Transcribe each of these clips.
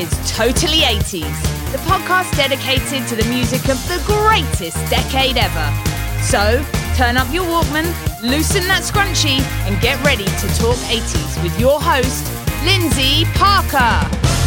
is Totally 80s, the podcast dedicated to the music of the greatest decade ever. So, turn up your Walkman, loosen that scrunchie, and get ready to talk 80s with your host, Lyndsey Parker.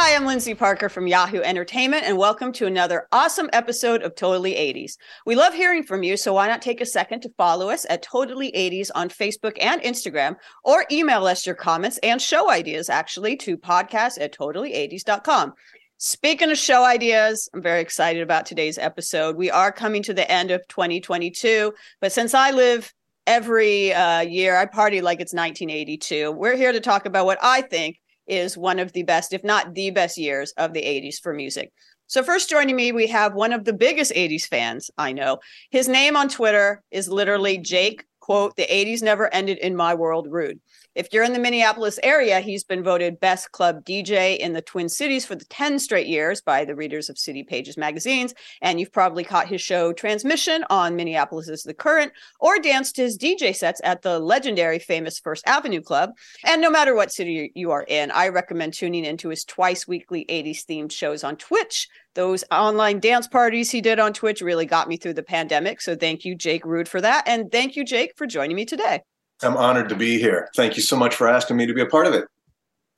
Hi, I'm Lyndsey Parker from Yahoo Entertainment, and welcome to another awesome episode of Totally 80s. We love hearing from you, so why not take a second to follow us at Totally 80s on Facebook and Instagram, or email us your comments and show ideas actually to podcast at totally80s.com. Speaking of show ideas, I'm very excited about today's episode. We are coming to the end of 2022, but since I live every uh, year, I party like it's 1982. We're here to talk about what I think is one of the best, if not the best years of the 80s for music. So, first joining me, we have one of the biggest 80s fans I know. His name on Twitter is literally Jake, quote, the 80s never ended in my world, Rudh. If you're in the Minneapolis area, he's been voted best club DJ in the Twin Cities for the 10 straight years by the readers of City Pages magazines. And you've probably caught his show Transmission on Minneapolis's The Current or danced his DJ sets at the legendary famous First Avenue Club. And no matter what city you are in, I recommend tuning into his twice weekly 80s themed shows on Twitch. Those online dance parties he did on Twitch really got me through the pandemic. So thank you, Jake Rudh, for that. And thank you, Jake, for joining me today. I'm honored to be here. Thank you so much for asking me to be a part of it.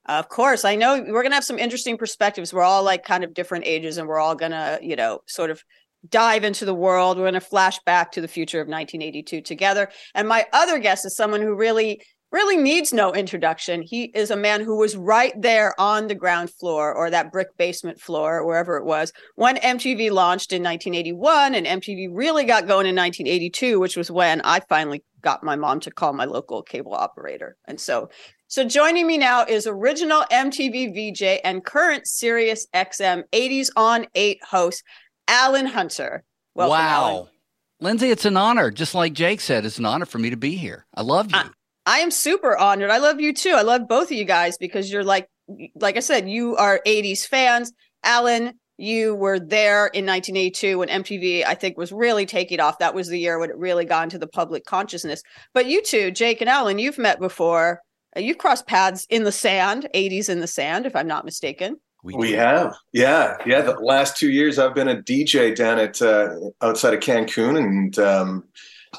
Of course. I know we're going to have some interesting perspectives. We're all like kind of different ages and we're all going to, you know, sort of dive into the world. We're going to flash back to the future of 1982 together. And my other guest is someone who really really needs no introduction. He is a man who was right there on the ground floor or that brick basement floor, wherever it was, when MTV launched in 1981 and MTV really got going in 1982, which was when I finally got my mom to call my local cable operator. And so so joining me now is original MTV VJ and current Sirius XM 80s on 8 host Alan Hunter. Welcome, wow. Alan. Lyndsey, it's an honor. Just like Jake said, it's an honor for me to be here. I love you. I, I am super honored. I love you too. I love both of you guys because you're like, like I said, you are 80s fans. Alan, you were there in 1982 when MTV, I think, was really taking off. That was the year when it really got into the public consciousness. But you two, Jake and Alan, you've met before. Uh, you've crossed paths in the sand, 80s in the sand, if I'm not mistaken. We, we have, yeah, yeah. The last two years, I've been a DJ down at uh, outside of Cancun, and um,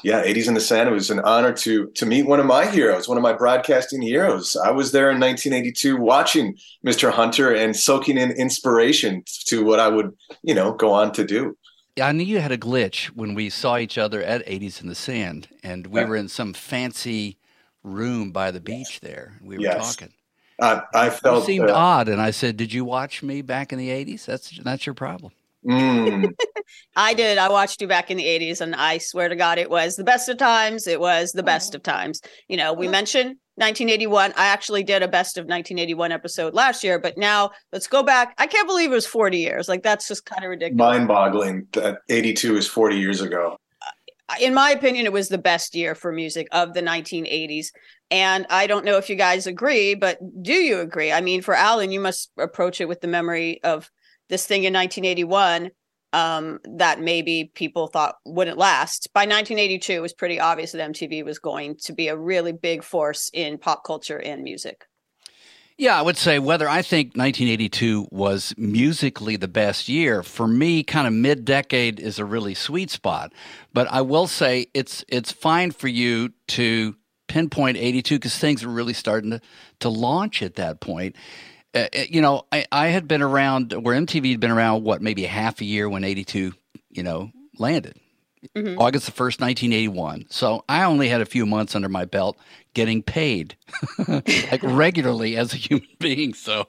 yeah, 80s in the Sand. It was an honor to to meet one of my heroes, one of my broadcasting heroes. I was there in 1982 watching Mr. Hunter and soaking in inspiration to what I would, you know, go on to do. Yeah, I knew you had a glitch when we saw each other at 80s in the Sand, and we were in some fancy room by the beach there. We were yes. talking. Uh, I felt it seemed uh, odd, and I said, "Did you watch me back in the '80s? That's that's your problem." Mm. I did. I watched you back in the 80s, and I swear to God, it was the best of times. It was the best of times. You know, we mentioned 1981. I actually did a best of 1981 episode last year, but now let's go back. I can't believe it was 40 years. Like, that's just kind of ridiculous. Mind boggling that 82 is 40 years ago. Uh, in my opinion, it was the best year for music of the 1980s. And I don't know if you guys agree, but do you agree? I mean, for Alan, you must approach it with the memory of this thing in 1981 um, that maybe people thought wouldn't last. By 1982, it was pretty obvious that MTV was going to be a really big force in pop culture and music. Yeah, I would say whether I think 1982 was musically the best year for me, kind of mid-decade is a really sweet spot. But I will say it's it's fine for you to pinpoint 82 because things were really starting to to launch at that point. Uh, uh, you know, I, I had been around where MTV had been around, what, maybe half a year when 82, you know, landed. Mm-hmm. August the 1st, 1981. So I only had a few months under my belt getting paid like regularly as a human being. So,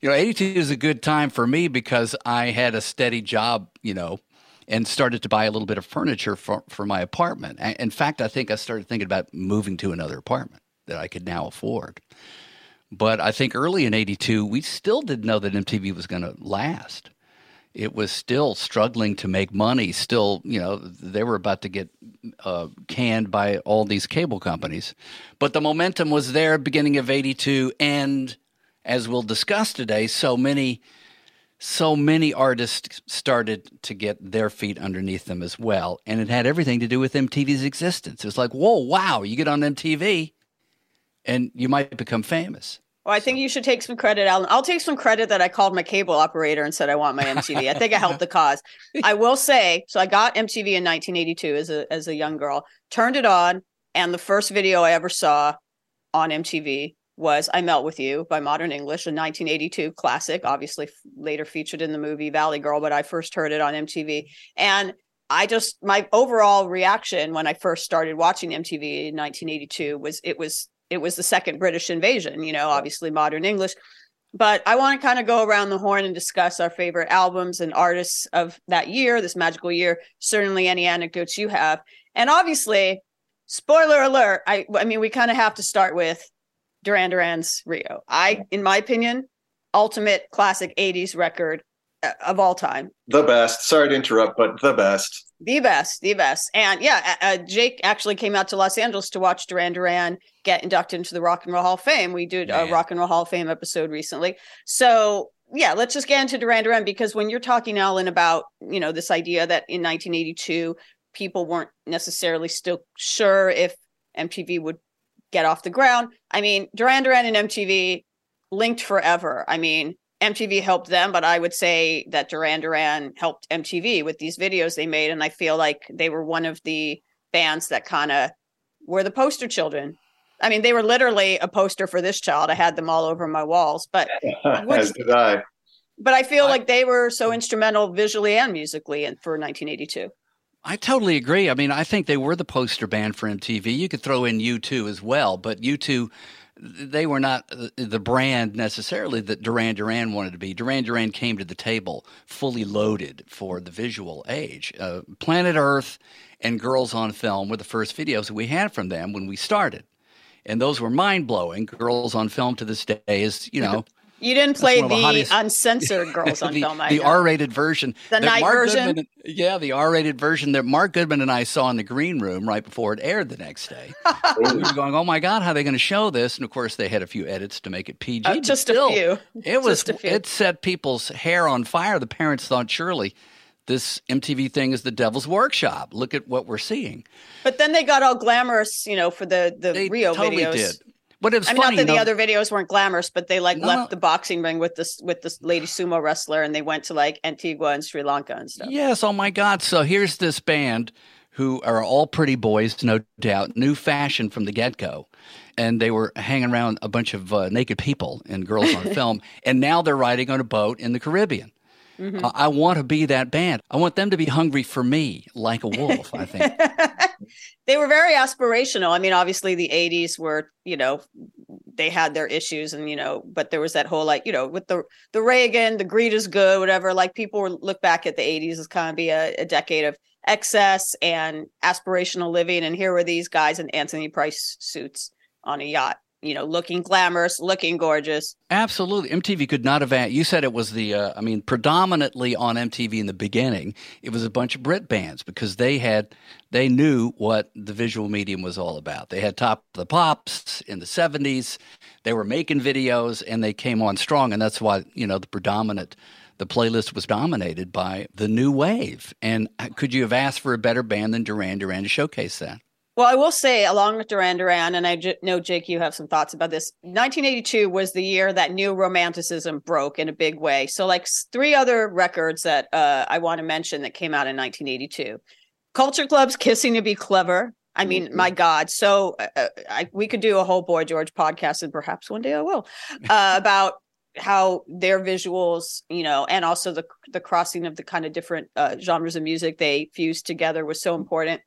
you know, 82 is a good time for me because I had a steady job, you know, and started to buy a little bit of furniture for, for my apartment. In fact, I think I started thinking about moving to another apartment that I could now afford. But I think early in 82, we still didn't know that MTV was going to last. It was still struggling to make money. Still, you know, they were about to get uh, canned by all these cable companies. But the momentum was there beginning of 82. And as we'll discuss today, so many so many artists started to get their feet underneath them as well. And it had everything to do with MTV's existence. It was like, whoa, wow, you get on MTV and you might become famous. Well, I think you should take some credit, Alan. I'll take some credit that I called my cable operator and said I want my MTV. I think I helped the cause. I will say, so I got MTV in 1982 as a as a young girl, turned it on, and the first video I ever saw on MTV was I Melt With You by Modern English, a 1982 classic, obviously later featured in the movie Valley Girl, but I first heard it on MTV. And I just my overall reaction when I first started watching MTV in 1982 was it was it was the second British invasion, you know, obviously modern English. But I want to kind of go around the horn and discuss our favorite albums and artists of that year, this magical year. Certainly any anecdotes you have. And obviously, spoiler alert, I I mean we kind of have to start with Duran Duran's Rio. I in my opinion, ultimate classic 80s record of all time. The best. Sorry to interrupt, but the best. The best, the best. And yeah, uh, Jake actually came out to Los Angeles to watch Duran Duran get inducted into the Rock and Roll Hall of Fame. We did Man. a Rock and Roll Hall of Fame episode recently. So yeah, let's just get into Duran Duran because when you're talking, Alan, about you know this idea that in 1982 people weren't necessarily still sure if MTV would get off the ground. I mean, Duran Duran and MTV linked forever. I mean, MTV helped them, but I would say that Duran Duran helped MTV with these videos they made. And I feel like they were one of the bands that kind of were the poster children. I mean, they were literally a poster for this child. I had them all over my walls, but as did I. But I feel I, like they were so mm. instrumental visually and musically and for 1982. I totally agree. I mean, I think they were the poster band for MTV. You could throw in U2 as well, but U2 they were not the brand necessarily that Duran Duran wanted to be. Duran Duran came to the table fully loaded for the visual age. Uh, Planet Earth and Girls on Film were the first videos that we had from them when we started. And those were mind blowing. Girls on Film to this day is, you know, You didn't play the, the uncensored girls on the, film. I the know. R-rated version. The night Mark version. Goodman, yeah, the R-rated version that Mark Goodman and I saw in the green room right before it aired the next day. we were going, "Oh my God, how are they going to show this?" And of course, they had a few edits to make it PG. Uh, just still, a few. It was. It set people's hair on fire. The parents thought surely this MTV thing is the devil's workshop. Look at what we're seeing. But then they got all glamorous, you know, for the the they Rio totally videos. Did. But it was I mean, funny, not that the other videos weren't glamorous, but they like No, left no. the boxing ring with this with this lady sumo wrestler, and they went to like Antigua and Sri Lanka and stuff. Yes, oh my God. So here's this band who are all pretty boys, no doubt, new fashion from the get go. And they were hanging around a bunch of uh, naked people and girls on film. And now they're riding on a boat in the Caribbean. Mhm. Uh, I want to be that band. I want them to be hungry for me like a wolf, I think. they were very aspirational. I mean, obviously the 80s were, you know, they had their issues and, you know, but there was that whole like, you know, with the the Reagan, the greed is good, whatever. Like people were look back at the 80s as kind of be a, a decade of excess and aspirational living. And here were these guys in Anthony Price suits on a yacht, you know, looking glamorous, looking gorgeous. Absolutely. MTV could not have. You said it was the, uh, I mean, predominantly on MTV in the beginning, it was a bunch of Brit bands because they had, they knew what the visual medium was all about. They had Top the Pops in the 70s. They were making videos and they came on strong. And that's why, you know, the predominant, the playlist was dominated by the new wave. And could you have asked for a better band than Duran Duran to showcase that? Well, I will say, along with Duran Duran, and I j- know Jake, you have some thoughts about this. 1982 was the year that new romanticism broke in a big way. So, like three other records that uh, I want to mention that came out in 1982. Culture Club's "Kissing to Be Clever." I mean, Mhm. my God! So uh, I, we could do a whole Boy George podcast, and perhaps one day I will, uh, about how their visuals, you know, and also the the crossing of the kind of different uh, genres of music they fused together was so important.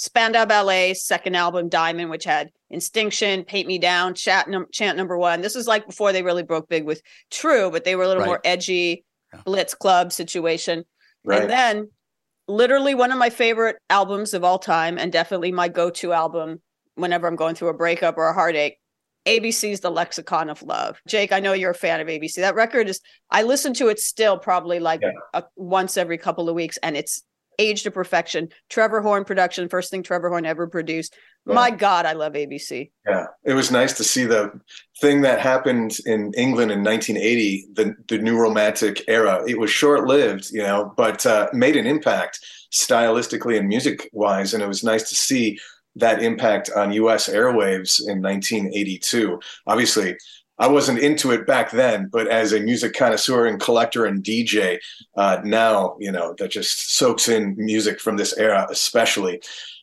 Spandau Ballet's second album, Diamond, which had Instinction, Paint Me Down, Chat num- Chant Number One. This is like before they really broke big with True, but they were a little Right. more edgy, Yeah. Blitz Club situation. Right. And then, literally one of my favorite albums of all time, and definitely my go-to album whenever I'm going through a breakup or a heartache. ABC's The Lexicon of Love. Jake, I know you're a fan of ABC. That record is, I listen to it still probably like Yeah. a, once every couple of weeks, and it's aged to perfection. Trevor Horn production, first thing Trevor Horn ever produced. Yeah. My God, I love ABC. Yeah, it was nice to see the thing that happened in England in 1980, the the new romantic era. It was short lived, you know, but uh, made an impact stylistically and music wise, and it was nice to see that impact on U.S. airwaves in 1982. Obviously, I wasn't into it back then, but as a music connoisseur and collector and DJ uh, now, you know, that just soaks in music from this era, especially.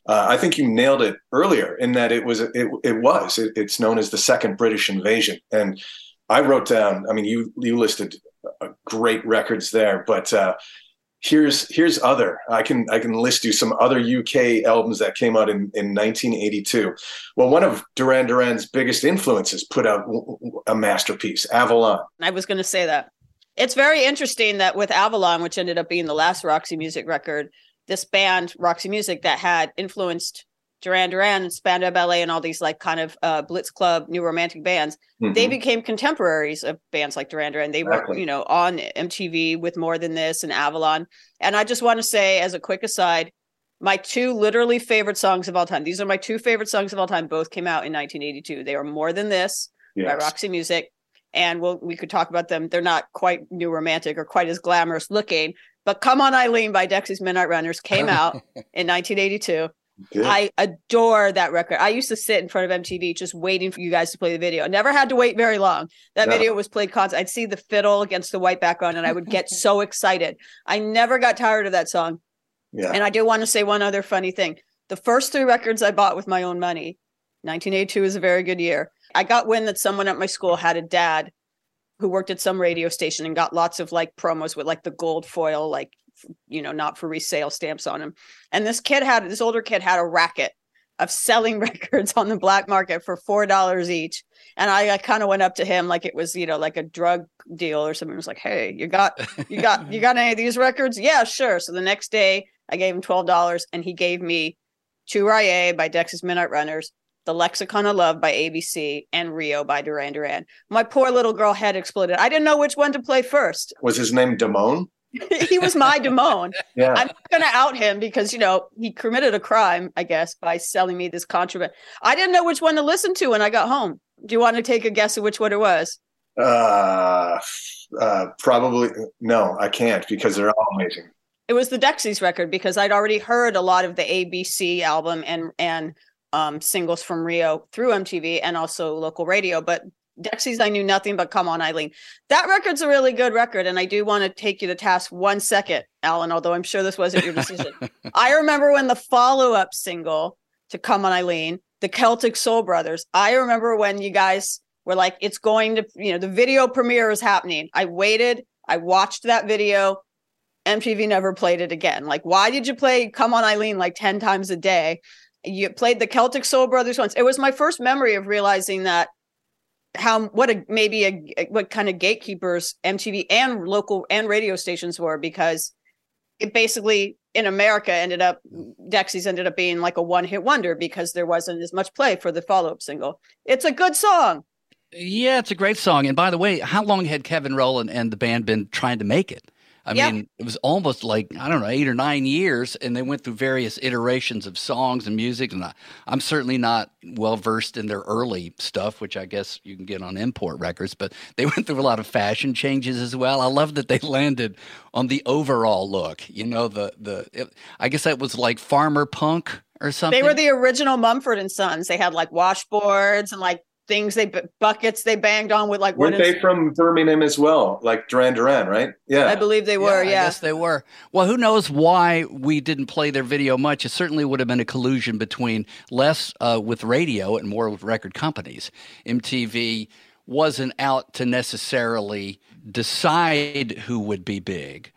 Uh, I think you nailed it earlier in that it was it, it was it, it's known as the second British invasion, and I wrote down. I mean, you you listed uh, great records there, but uh, here's here's other. I can i can list you some other uk albums that came out in, in 1982 well one of duran duran's biggest influences put out a masterpiece avalon. I was going to say that. It's very interesting that with avalon which ended up being the last roxy music record this band roxy music that had influenced Duran Duran, Spandau Ballet, and all these like kind of uh, Blitz Club, new romantic bands, mm-hmm. they became contemporaries of bands like Duran Duran. They exactly. were, you know, on MTV with More Than This and Avalon. And I just want to say, as a quick aside, my two literally favorite songs of all time. These are my two favorite songs of all time. Both came out in 1982. They are More Than This yes. by Roxy Music, and we'll, we could talk about them. They're not quite new romantic or quite as glamorous looking, but Come On Eileen by Dexys Midnight Runners came out in 1982. Good. I adore that record. I used to sit in front of MTV just waiting for you guys to play the video. never had to wait very long. That no. video was played constantly. I'd see the fiddle against the white background and I would get so excited. I never got tired of that song. Yeah. And I do want to say one other funny thing. The first three records I bought with my own money, 1982 is a very good year. I got wind that someone at my school had a dad who worked at some radio station and got lots of like promos with like the gold foil like you know, not for resale stamps on them. And this kid had this older kid had a racket of selling records on the black market for four dollars each. And I, I kind of went up to him like it was, you know, like a drug deal or something. I was like, hey, you got you got you got any of these records? Yeah, sure. So the next day I gave him twelve dollars and he gave me Too-Rye-Ay by Dexys Midnight Runners, The Lexicon of Love by ABC, and Rio by Duran Duran. My poor little girl head exploded. I didn't know which one to play first. Was his name Damone? he was my Damone. yeah. I'm not going to out him because, you know, he committed a crime, I guess, by selling me this contraband. I didn't know which one to listen to when I got home. Do you want to take a guess of which one it was? Uh, uh, probably no, I can't because they're all amazing. It was the Dexys record because I'd already heard a lot of the ABC album and and um, singles from Rio through MTV and also local radio, but Dexys, I knew nothing but Come On Eileen. That record's a really good record. And I do want to take you to task one second, Alan, although I'm sure this wasn't your decision. I remember when the follow up single to Come On Eileen, the Celtic Soul Brothers, I remember when you guys were like, it's going to, you know, the video premiere is happening. I waited, I watched that video. MTV never played it again. Like, why did you play Come On Eileen like 10 times a day? You played the Celtic Soul Brothers once. It was my first memory of realizing that how what a maybe a what kind of gatekeepers MTV and local and radio stations were because it basically in America ended up Dexys ended up being like a one hit wonder because there wasn't as much play for the follow up single. It's a good song. Yeah, it's a great song. And by the way, how long had Kevin Rowland and the band been trying to make it? I yep. mean, it was almost like, I don't know, eight or nine years, and they went through various iterations of songs and music. And I, am certainly not well versed in their early stuff, which I guess you can get on import records, but they went through a lot of fashion changes as well. I love that they landed on the overall look. You know, the, the, it, I guess that was like farmer punk or something. They were the original Mumford and Sons. They had like washboards and like things they buckets they banged on with like weren't they from Birmingham as well? Like Duran Duran right? Yeah. I believe they were yeah, yeah. yes they were. Well who knows why we didn't play their video much? It certainly would have been a collusion between less uh, with radio and more with record companies. MTV wasn't out to necessarily decide who would be big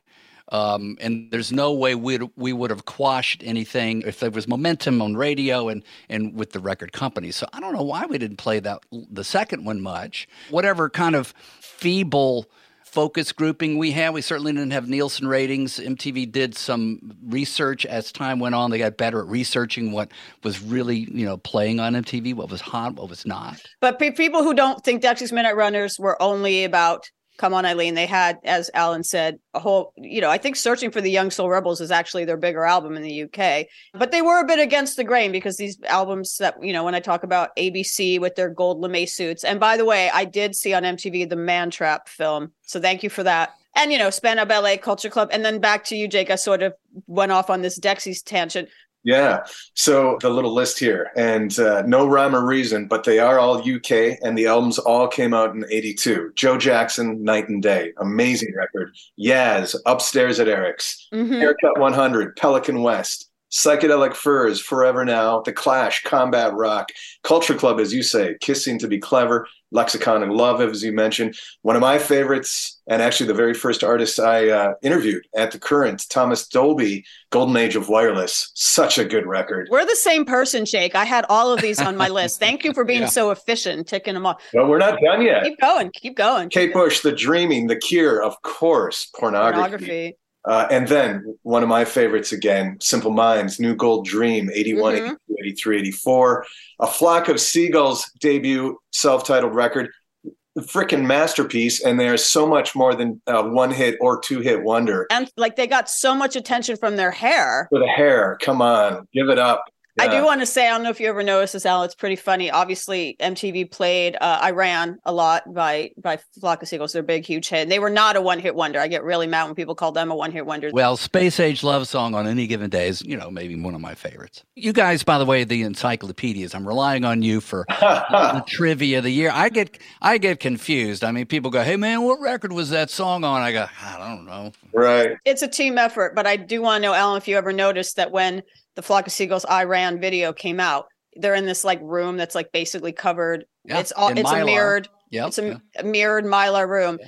um, and there's no way we we would have quashed anything if there was momentum on radio and and with the record companies. So I don't know why we didn't play that the second one much. Whatever kind of feeble focus grouping we had. We certainly didn't have Nielsen ratings. MTV did some research as time went on. They got better at researching what was really, you know, playing on MTV, what was hot, what was not. But people who don't think Dexys Midnight Runners were only about Come on, Eileen. They had, as Alan said, a whole, you know, I think Searching for the Young Soul Rebels is actually their bigger album in the UK. But they were a bit against the grain because these albums that, you know, when I talk about ABC with their gold lame suits. And by the way, I did see on MTV the Man Trap film. So thank you for that. And, you know, Spandau Ballet Culture Club. And then back to you, Jake. I sort of went off on this Dexys tangent. Yeah. So the little list here, and uh, no rhyme or reason, but they are all UK, and the albums all came out in '82. Joe Jackson, Night and Day, amazing record. Yaz, Upstairs at Eric's, Mhm. Haircut 100, Pelican West, Psychedelic Furs, Forever Now, The Clash, Combat Rock, Culture Club, as you say, Kissing to Be Clever, Lexicon and Love, as you mentioned. One of my favorites, and actually the very first artist I uh, interviewed at the current, Thomas Dolby, Golden Age of Wireless. Such a good record. We're the same person, Jake. I had all of these on my list. Thank you for being Yeah. so efficient, ticking them off. But we're not done yet. Keep going. Keep going. Kate Bush, The Dreaming, The Cure, of course, pornography. Pornography. Uh, and then one of my favorites again, Simple Minds, New Gold Dream, 81, Mhm. 82, 83, 84. A Flock of Seagulls debut self titled record. Freaking masterpiece. And there's so much more than a one hit or two hit wonder. And like they got so much attention from their hair. For the hair, come on, give it up. I do want to say, I don't know if you ever noticed this, Al. It's pretty funny. Obviously, MTV played uh, "I Ran" a lot by by Flock of Seagulls. They're a big, huge hit. And they were not a one hit wonder. I get really mad when people call them a one hit wonder. Well, Space Age Love Song on any given day is, you know, maybe one of my favorites. You guys, by the way, the encyclopedias, I'm relying on you for the trivia of the year. I get I get confused. I mean, people go, "Hey man, what record was that song on?" I go, "I don't know." right. it's a team effort, but I do want to know, Alan, if you ever noticed that when the Flock of Seagulls "I Ran" video came out, they're in this like room that's like basically covered. Yeah, it's all in it's a mirrored Yep. it's a, yeah. a mirrored mylar room.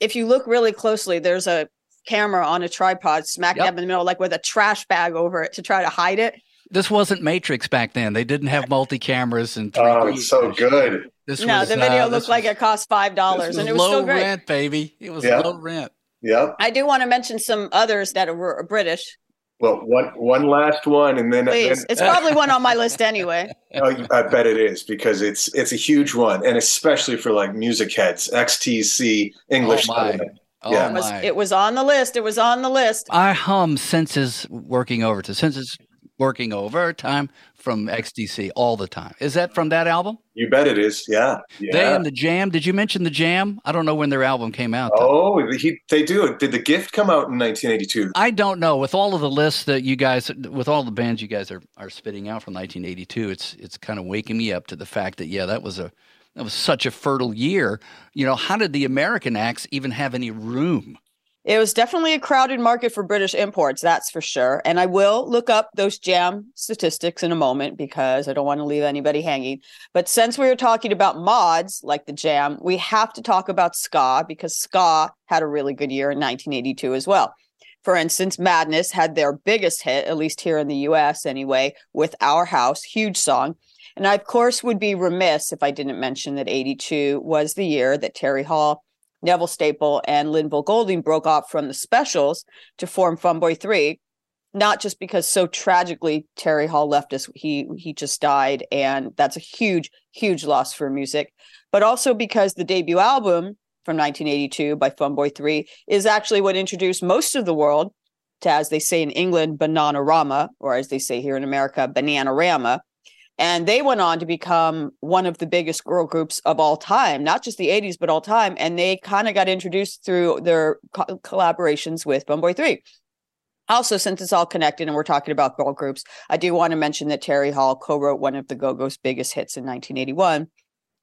If you look really closely, there's a camera on a tripod smack Yep. dab in the middle, like with a trash bag over it to try to hide it. This wasn't Matrix back then. They didn't have multi cameras and 3D. Oh, it's so good. This no, was, the video uh, looked like was- it cost five dollars, and it was was low still great. rent, baby. It was Yeah. low rent. Yep. I do want to mention some others that were British. Well, one one last one, and then, Please, then it's probably one on my list anyway. oh, I bet it is because it's it's a huge one, and especially for like music heads, XTC English. Oh, my. Oh Yeah. It was, it was on the list. It was on the list. I hum senses working overtime. Senses working overtime from XTC all the time. Is that from that album? You bet it is. Yeah. They Yeah. and the Jam. Did you mention the Jam? I don't know when their album came out. though. Oh, he, they do. Did the gift come out in 1982? I don't know. With all of the lists that you guys, with all the bands you guys are, are spitting out from 1982, it's it's kind of waking me up to the fact that yeah, that was a that was such a fertile year. You know, how did the American acts even have any room? It was definitely a crowded market for British imports, that's for sure. And I will look up those jam statistics in a moment because I don't want to leave anybody hanging. But since we were talking about mods like the jam, we have to talk about ska because ska had a really good year in 1982 as well. For instance, Madness had their biggest hit, at least here in the US anyway, with Our House, huge song. And I, of course, would be remiss if I didn't mention that 82 was the year that Terry Hall Neville Staple and Lynval Golding broke off from the specials to form Funboy 3, not just because so tragically Terry Hall left us, he he just died, and that's a huge, huge loss for music, but also because the debut album from 1982 by Funboy 3 is actually what introduced most of the world to, as they say in England, Bananarama, or as they say here in America, Bananarama. And they went on to become one of the biggest girl groups of all time, not just the 80s, but all time. And they kind of got introduced through their co- collaborations with Funboy 3. Also, since it's all connected and we're talking about girl groups, I do want to mention that Terry Hall co wrote one of the Go Go's biggest hits in 1981,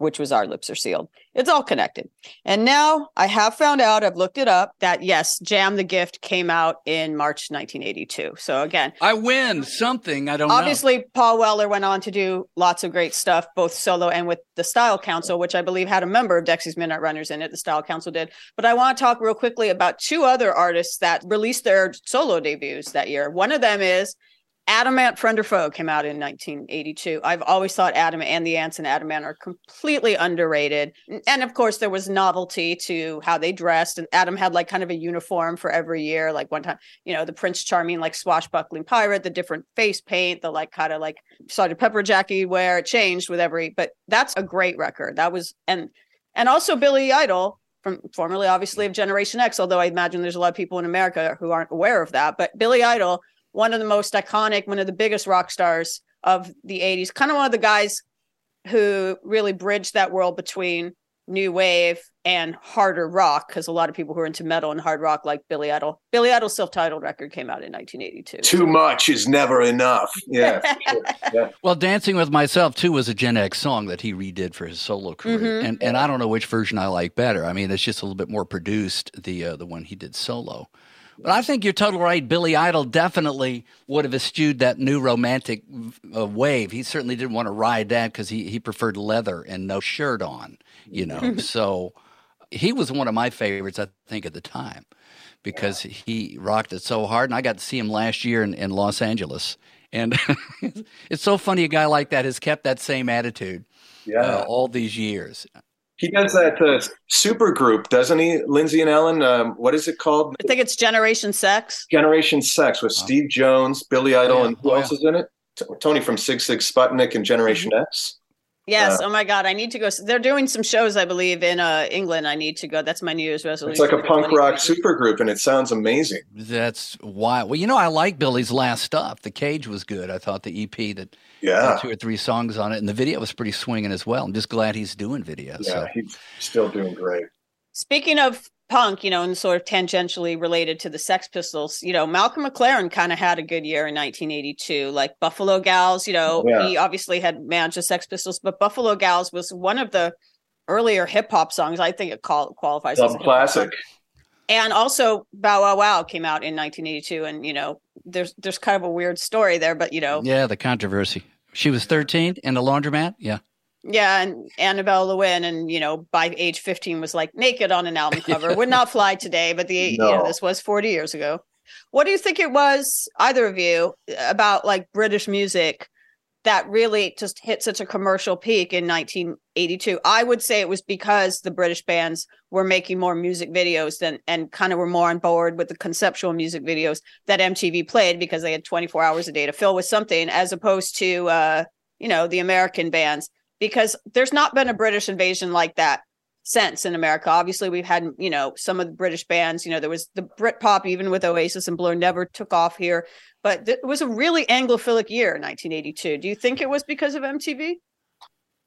which was Our Lips Are Sealed. It's all connected. And now I have found out, I've looked it up, that yes, Jam the Gift came out in March 1982. So again, I win something. I don't know. Obviously, Paul Weller went on to do lots of great stuff, both solo and with the Style Council, which I believe had a member of Dexy's Midnight Runners in it. The Style Council did. But I want to talk real quickly about two other artists that released their solo debuts that year. One of them is Adam Ant Friend or Foe came out in 1982. I've always thought Adam and the Ants and Adam Ant are completely underrated. And of course, there was novelty to how they dressed. And Adam had like kind of a uniform for every year. Like one time, you know, the Prince Charming, like swashbuckling pirate, the different face paint, the like kind of like Sergeant Pepper Jackie wear. It changed with every, but that's a great record. That was, and, and also Billy Idol from formerly obviously of Generation X, although I imagine there's a lot of people in America who aren't aware of that. But Billy Idol, one of the most iconic, one of the biggest rock stars of the 80s, kind of one of the guys who really bridged that world between new wave and harder rock because a lot of people who are into metal and hard rock like Billy Idol. Billy Idol's self-titled record came out in 1982. Too much is never enough. Yeah. sure. yeah. Well, Dancing with Myself too was a Gen X song that he redid for his solo career, mm-hmm. and and I don't know which version I like better. I mean, it's just a little bit more produced the uh, the one he did solo. But I think you're totally right. Billy Idol definitely would have eschewed that new romantic uh, wave. He certainly didn't want to ride that because he, he preferred leather and no shirt on, you know. so he was one of my favorites, I think, at the time because yeah. he rocked it so hard. And I got to see him last year in, in Los Angeles. And it's so funny a guy like that has kept that same attitude yeah. Uh, all these years. He does that uh, super group, doesn't he, Lyndsey and Alan? Um, what is it called? I think it's Generation Sex. Generation Sex with oh. Steve Jones, Billy Idol, yeah. and who oh, else yeah. is in it? Tony from Sigue Sigue Sputnik and Generation mm-hmm. X. Yes. Uh, oh my God. I need to go. They're doing some shows, I believe, in uh, England. I need to go. That's my New Year's resolution. It's like a punk rock super group, and it sounds amazing. That's why. Well, you know, I like Billy's last stuff. The Cage was good. I thought the EP that yeah two or three songs on it, and the video was pretty swinging as well. I'm just glad he's doing videos. Yeah, so. he's still doing great. Speaking of punk, you know, and sort of tangentially related to the Sex Pistols, you know, Malcolm McLaren kind of had a good year in 1982. Like Buffalo Gals, you know, yeah. he obviously had managed the Sex Pistols, but Buffalo Gals was one of the earlier hip hop songs. I think it call, qualifies as a classic. And also, Bow Wow Wow came out in 1982, and you know, there's there's kind of a weird story there, but you know, yeah, the controversy. She was 13 in the laundromat. Yeah. Yeah, and Annabella Lwin, and you know, by age fifteen, was like naked on an album cover. Would not fly today, but the no. you know, this was forty years ago. What do you think it was, either of you, about like British music that really just hit such a commercial peak in 1982? I would say it was because the British bands were making more music videos than and kind of were more on board with the conceptual music videos that MTV played because they had 24 hours a day to fill with something, as opposed to uh, you know the American bands because there's not been a British invasion like that since in America. Obviously, we've had, you know, some of the British bands, you know, there was the Britpop, even with Oasis and Blur, never took off here. But it was a really Anglophilic year, 1982. Do you think it was because of MTV?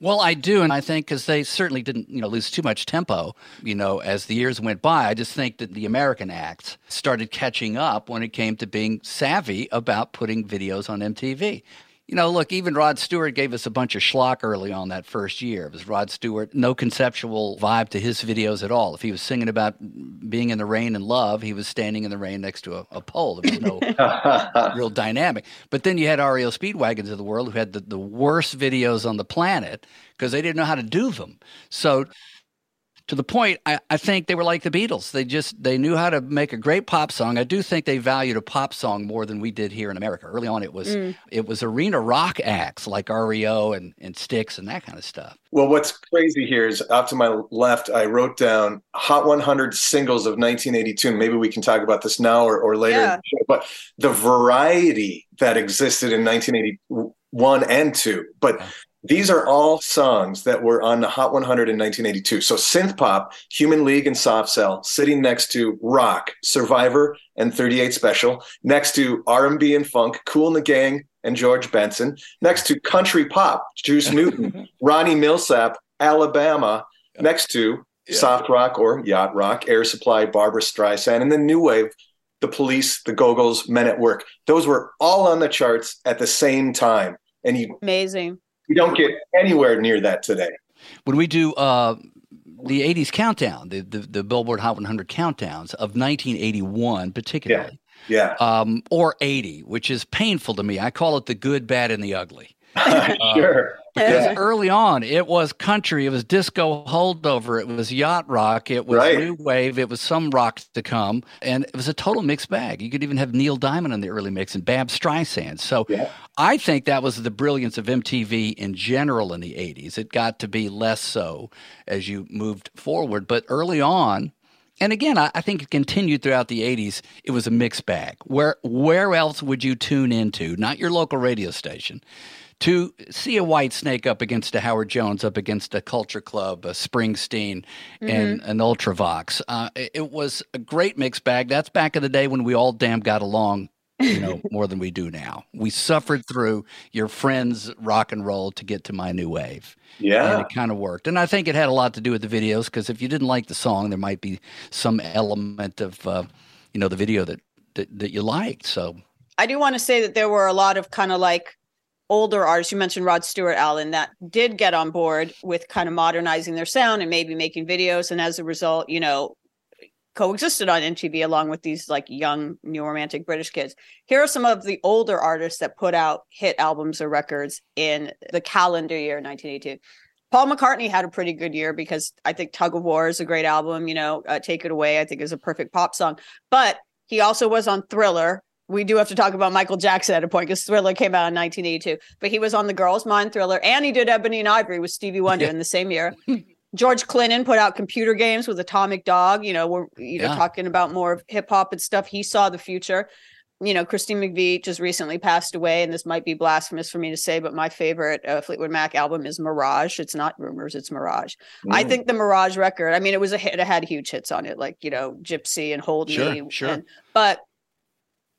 Well, I do, and I think because they certainly didn't, you know, lose too much tempo, you know, as the years went by. I just think that the American acts started catching up when it came to being savvy about putting videos on MTV you know, look, even Rod Stewart gave us a bunch of schlock early on that first year. It was Rod Stewart, no conceptual vibe to his videos at all. If he was singing about being in the rain and love, he was standing in the rain next to a, a pole. There was no real dynamic. But then you had REO Speedwagons of the world who had the, the worst videos on the planet because they didn't know how to do them. So to the point I, I think they were like the beatles. They just they knew how to make a great pop song. I do think they valued a pop song more than we did here in america. Early on it was mm. it was arena rock acts like reo and, and Styx and that kind of stuff. Well what's crazy here is off to my left i wrote down hot 100 singles of 1982 and maybe we can talk about this now or, or later yeah. but the variety that existed in 1981 and 2 but these are all songs that were on the Hot 100 in 1982. So synth pop, Human League and Soft Cell, sitting next to rock, Survivor and 38 Special, next to R&B and funk, Kool and the Gang and George Benson, next to country pop, Juice Newton, Ronnie Milsap, Alabama, next to yeah. soft rock or yacht rock, Air Supply, Barbra Streisand, and the new wave, the Police, the Go-Go's, Men at Work. Those were all on the charts at the same time. And you amazing you don't get anywhere near that today. When we do uh, the 80s countdown, the, the, the, Billboard Hot 100 countdowns of 1981, particularly. Yeah. yeah. Um, or 80, which is painful to me. I call it the good, bad, and the ugly. sure. Because early on it was country, it was disco holdover, it was yacht rock, it was right. new wave, it was some rock to come, and it was a total mixed bag. You could even have Neil Diamond in the early mix and Bab Streisand. So yeah. I think that was the brilliance of MTV in general in the 80s. It got to be less so as you moved forward, but early on, and again, I, I, think it continued throughout the '80s. It was a mixed bag. Where where else would you tune into? Not your local radio station to see a Whitesnake up against a Howard Jones, up against a Culture Club, a Springsteen, mm-hmm. and an Ultravox. Uh, it was a great mixed bag. That's back in the day when we all damn got along you know, more than we do now. We suffered through your friends' rock and roll to get to my new wave. Yeah. And it kind of worked. And I think it had a lot to do with the videos because if you didn't like the song, there might be some element of, uh, you know, the video that, that, that you liked. So I do want to say that there were a lot of kind of like older artists. You mentioned Rod Stewart, Alan, that did get on board with kind of modernizing their sound and maybe making videos. And as a result, you know, coexisted on MTV along with these like young new romantic British kids. Here are some of the older artists that put out hit albums or records in the calendar year 1982. Paul McCartney had a pretty good year because I think Tug of War is a great album. You know, uh, Take It Away, I think, is a perfect pop song. But he also was on Thriller. We do have to talk about Michael Jackson at a point because Thriller came out in 1982. But he was on the Girl Is Mine Thriller and he did Ebony and Ivory with Stevie Wonder yeah. in the same year. George Clinton put out computer games with Atomic Dog. You know, we're you know yeah. talking about more of hip hop and stuff. He saw the future. You know, Christine McVie just recently passed away, and this might be blasphemous for me to say, but my favorite uh, Fleetwood Mac album is Mirage. It's not Rumors, it's Mirage. Mm. I think the Mirage record. I mean, it was a hit. It had huge hits on it, like you know, Gypsy and Hold sure, Me. Sure, and, but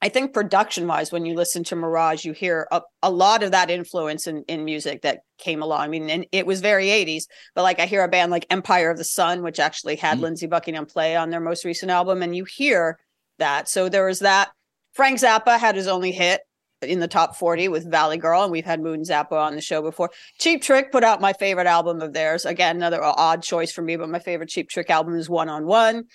I think production wise, when you listen to Mirage, you hear a, a lot of that influence in, in music that came along. I mean, and it was very 80s, but like I hear a band like Empire of the Sun, which actually had mm Lindsey Buckingham play on their most recent album, and you hear that. So there was that. Frank Zappa had his only hit in the top 40 with Valley Girl, and we've had Moon Zappa on the show before. Cheap Trick put out my favorite album of theirs. Again, another odd choice for me, but my favorite Cheap Trick album is One on One.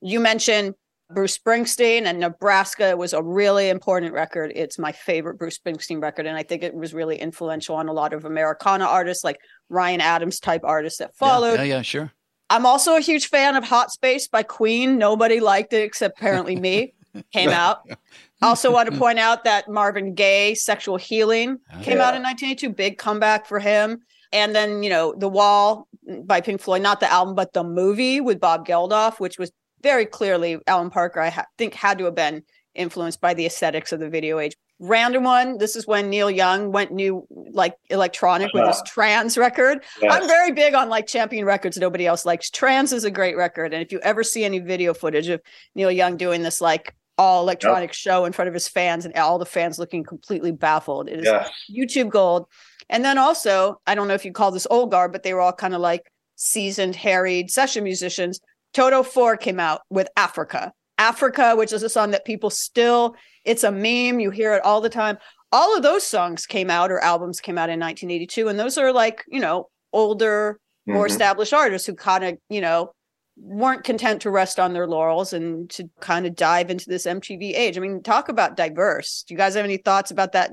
You mentioned Bruce Springsteen and Nebraska was a really important record. It's my favorite Bruce Springsteen record. And I think it was really influential on a lot of Americana artists like Ryan Adams type artists that followed. Yeah, yeah, yeah, sure. I'm also a huge fan of Hot Space by Queen. Nobody liked it except apparently me. Came out. also want to point out that Marvin Gaye, Sexual Healing, oh, came yeah. out in 1982. Big comeback for him. And then, you know, The Wall by Pink Floyd, not the album, but the movie with Bob Geldof, which was very clearly Alan Parker, I ha- think, had to have been influenced by the aesthetics of the video age. Random one. This is when Neil Young went new, like electronic with his uh-huh. trans record. Yes. I'm very big on like champion records nobody else likes. Trans is a great record. And if you ever see any video footage of Neil Young doing this like all electronic yep. show in front of his fans and all the fans looking completely baffled, it is. YouTube gold. And then also, I don't know if you call this old guard, but they were all kind of like seasoned, harried session musicians Toto 4 came out with Africa. Africa, which is a song that people still, it's a meme. You hear it all the time. All of those songs came out or albums came out in 1982. And those are like, you know, older, more mm-hmm. established artists who kind of, you know, weren't content to rest on their laurels and to kind of dive into this MTV age. I mean, talk about diverse. Do you guys have any thoughts about that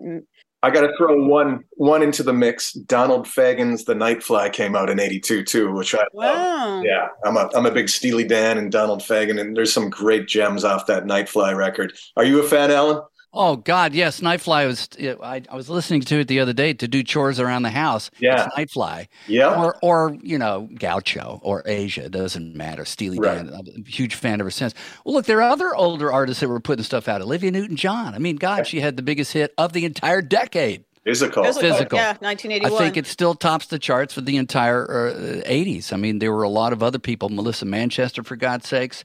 I got to throw one one into the mix. Donald Fagen's "The Nightfly" came out in '82 too, which I wow. love. Yeah, I'm a I'm a big Steely Dan and Donald Fagen, and there's some great gems off that Nightfly record. Are you a fan, Alan? Oh God, yes. Nightfly was. I, I was listening to it the other day to do chores around the house. Yeah, it's Nightfly. Yeah, or or you know Gaucho or Aja doesn't matter. Steely right. Dan. I'm a huge fan ever since. Well, look, there are other older artists that were putting stuff out. Olivia Newton-John. I mean, God, she had the biggest hit of the entire decade. Physical. Physical. Physical. Yeah, 1981. I think it still tops the charts for the entire uh, 80s. I mean, there were a lot of other people. Melissa Manchester, for God's sakes.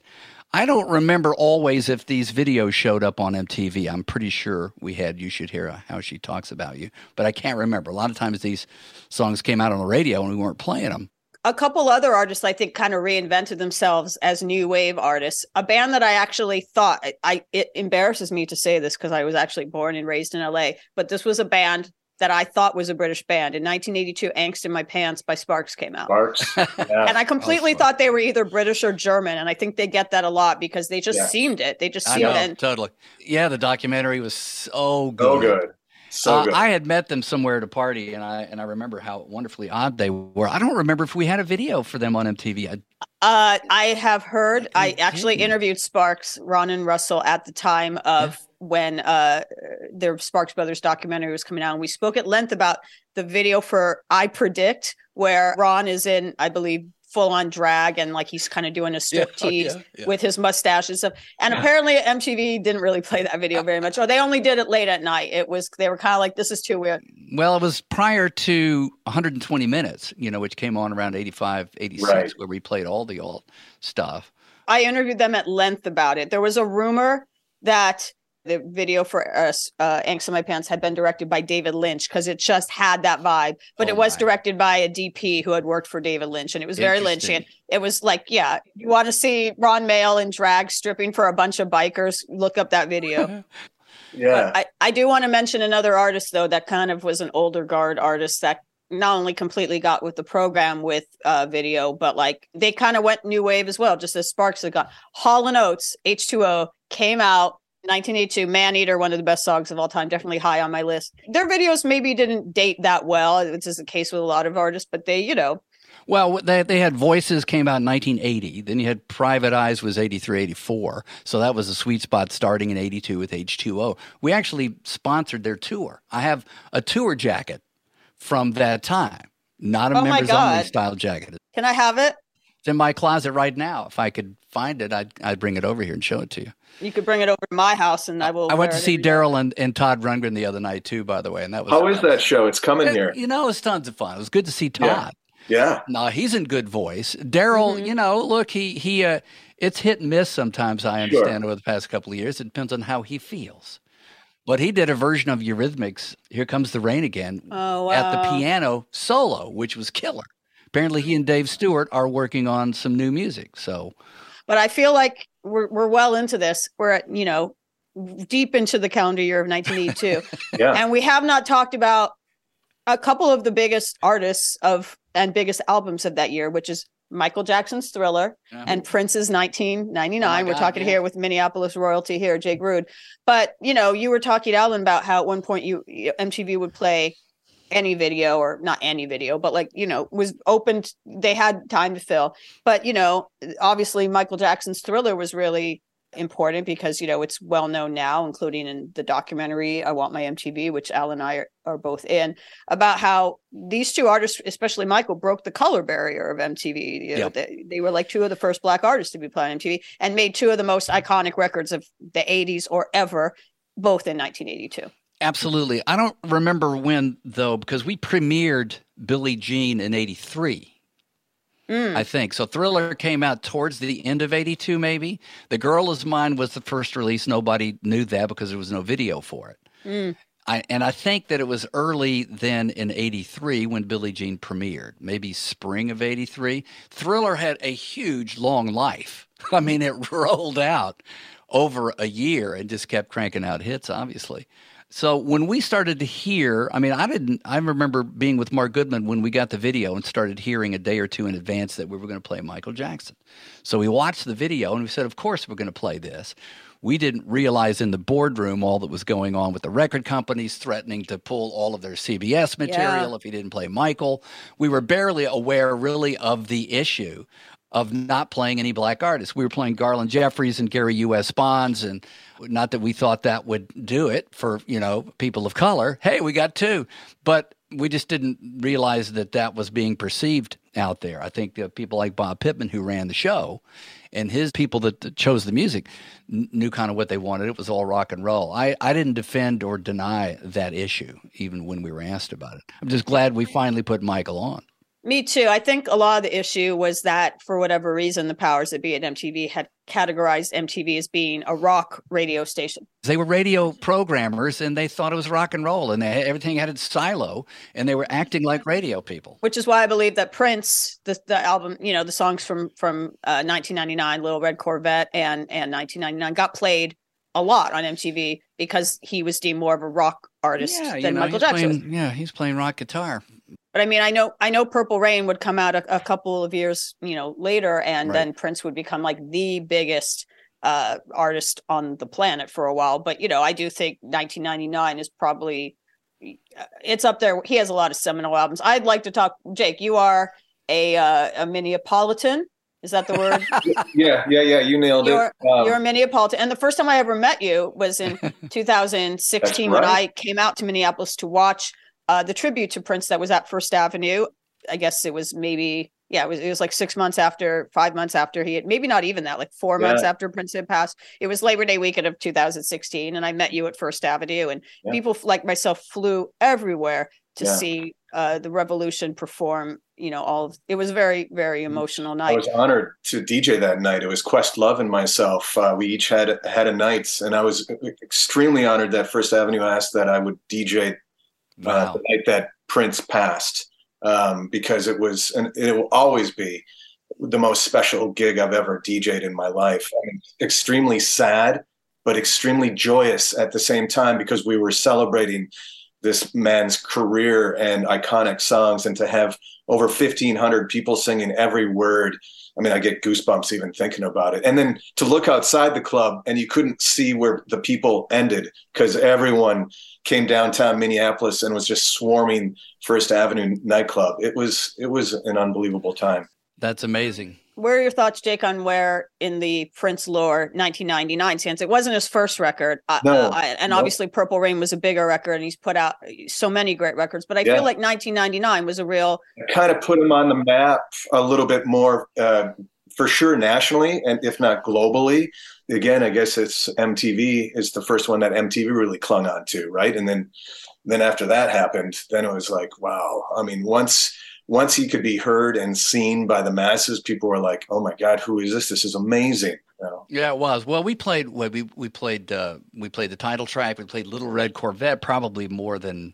I don't remember always if these videos showed up on MTV. I'm pretty sure we had You Should Hear How She Talks About You, but I can't remember. A lot of times these songs came out on the radio and we weren't playing them. A couple other artists, I think, kind of reinvented themselves as new wave artists. A band that I actually thought, I, it embarrasses me to say this because I was actually born and raised in LA, but this was a band that I thought was a British band. In 1982, Angst in My Pants by Sparks came out. Sparks. Yeah. and I completely oh, thought they were either British or German. And I think they get that a lot because they just yeah. seemed it. They just seemed it. Totally. Yeah, the documentary was so good. So good. So uh, I had met them somewhere at a party, and I and I remember how wonderfully odd they were. I don't remember if we had a video for them on MTV. I, uh, I have heard. I, actually interviewed Sparks, Ron and Russell, at the time of yeah when uh, their Sparks Brothers documentary was coming out, and we spoke at length about the video for "I Predict," where Ron is in, I believe, full on drag and like he's kind of doing a strip yeah, tease yeah, yeah. with his mustache and stuff. And apparently MTV didn't really play that video very much, or they only did it late at night. It was they were kind of like, "This is too weird." Well, it was prior to 120 minutes, you know, which came on around 85, 86, right. where we played all the old stuff. I interviewed them at length about it. There was a rumor that the video for us, uh, Angst in My Pants had been directed by David Lynch because it just had that vibe. But Oh it was my. directed by a DP who had worked for David Lynch, and it was very Lynchian. It was like, yeah, you want to see Ron Mael in drag stripping for a bunch of bikers? Look up that video. Yeah. I, I do want to mention another artist though that kind of was an older guard artist that not only completely got with the program with uh, video, but like they kind of went new wave as well, just as Sparks had got. Hall and Oates, H2O, came out 1982, Man Eater, one of the best songs of all time, definitely high on my list. Their videos maybe didn't date that well, which is the case with a lot of artists, but they, you know, Well, they they had Voices came out in 1980. Then you had Private Eyes was 83, 84. So that was a sweet spot starting in 82 with H2O. We actually sponsored their tour. I have a tour jacket from that time, not a Oh members only style jacket. can I have it? It's in my closet right now. If I could find it, I'd I'd bring it over here and show it to you. You could bring it over to my house and I will. I went to see. Daryl and, and Todd Rundgren the other night too, by the way, and that was How is that show? It's coming It- here. You know, it's tons of fun. It was good to see Todd. Yeah. Yeah. No, he's in good voice. Daryl, Mhm. you know, look, he he uh it's hit and miss sometimes, I Sure. understand over the past couple of years. It depends on how he feels. But he did a version of Eurythmics, Here Comes the Rain Again, Oh, wow. at the piano solo, which was killer. Apparently he and Dave Stewart are working on some new music. So but I feel like we're we're well into this. We're at you know deep into the calendar year of 1982, Yeah. and we have not talked about a couple of the biggest artists of and biggest albums of that year, which is Michael Jackson's Thriller uh-huh. and Prince's 1999. Oh my We're talking yeah. here with Minneapolis royalty here, Jake Rudh. But you know, you were talking, Alan, about how at one point you MTV would play any video or not any video, but like you know, was opened. they had time to fill, but you know, obviously Michael Jackson's Thriller was really important because you know it's well known now, including in the documentary "I Want My MTV," which Al and I are, are both in, about how these two artists, especially Michael, broke the color barrier of MTV. You know, Yeah. they, they were like two of the first black artists to be playing MTV and made two of the most iconic records of the 80s or ever, both in 1982. Absolutely. I don't remember when though, because we premiered Billie Jean in '83. Mm. I think so. Thriller came out towards the end of '82, maybe. The Girl Is Mine was the first release. Nobody knew that because there was no video for it. Mm. I, and I think that it was early then in '83 when Billie Jean premiered, maybe spring of '83. Thriller had a huge, long life. I mean, it rolled out over a year and just kept cranking out hits, obviously. So when we started to hear, I mean, I didn't. I remember being with Mark Goodman when we got the video and started hearing a day or two in advance that we were going to play Michael Jackson. So we watched the video and we said, "Of course we're going to play this." We didn't realize in the boardroom all that was going on with the record companies threatening to pull all of their CBS material if he didn't play Michael. We were barely aware, really, of the issue of not playing any black artists. We were playing Garland Jeffreys and Gary U.S. Bonds, and not that we thought that would do it for you know people of color. Hey, we got two, but we just didn't realize that that was being perceived out there. I think people like Bob Pittman, who ran the show, and his people that that chose the music knew kind of what they wanted. It was all rock and roll. I, I didn't defend or deny that issue, even when we were asked about it. I'm just glad we finally put Michael on. Me too. I think a lot of the issue was that for whatever reason, the powers that be at MTV had categorized MTV as being a rock radio station. They were radio programmers, and they thought it was rock and roll, and they, everything had its silo, and they were acting like radio people. which is why I believe that Prince, the the album, you know, the songs from from uh, 1999, Little Red Corvette, and and 1999 got played a lot on MTV because he was deemed more of a rock artist yeah, than know, Michael Jackson. playing, yeah, he's playing rock guitar. But I mean, I know I know Purple Rain would come out a, a couple of years, you know, later, and Right. then Prince would become like the biggest uh artist on the planet for a while. But you know, I do think 1999 is probably uh, it's up there. He has a lot of seminal albums. I'd like to talk. Jake, you are a uh, a Minneapolitan. Is that the word? Yeah. Yeah. Yeah. You nailed You're- it. Um, You're a Minneapolitan. And the first time I ever met you was in 2016 when. I came out to Minneapolis to watch uh, the tribute to Prince that was at First Avenue. I guess it was maybe, yeah, it was, it was like six months after, five months after he had, maybe not even that, like four months after Prince had passed. It was Labor Day weekend of 2016. And I met you at First Avenue. And Yeah. people like myself flew everywhere to Yeah. see uh, the Revolution perform you know all of, it was very very emotional night. I was honored to DJ that night. It was Questlove and myself. Uh, we each had had a night, and I was extremely honored that First Avenue asked that I would DJ uh, the night that Prince passed, um, because it was, and it will always be, the most special gig I've ever DJed in my life. I mean, extremely sad, but extremely joyous at the same time because we were celebrating this man's career and iconic songs, and to have over 1,500 people singing every word. I mean, I get goosebumps even thinking about it. And then to look outside the club and you couldn't see where the people ended because everyone came downtown Minneapolis and was just swarming First Avenue nightclub. It was it was an unbelievable time. That's amazing. Where are your thoughts jake on where in the prince lore 1999 stands it wasn't his first record uh, No. uh, I- and No. obviously purple rain was a bigger record and he's put out so many great records but i Yeah. feel like 1999 was a real kind of put him on the map a little bit more uh, for sure nationally and if not globally again i guess it's mtv is the first one that mtv really clung on to right and then then after that happened then it was like wow i mean once once he could be heard and seen by the masses people were like oh my god who is this this is amazing you know? Yeah, it was. Well, we played. We we played. Uh, we played the title track. We played Little Red Corvette, probably more than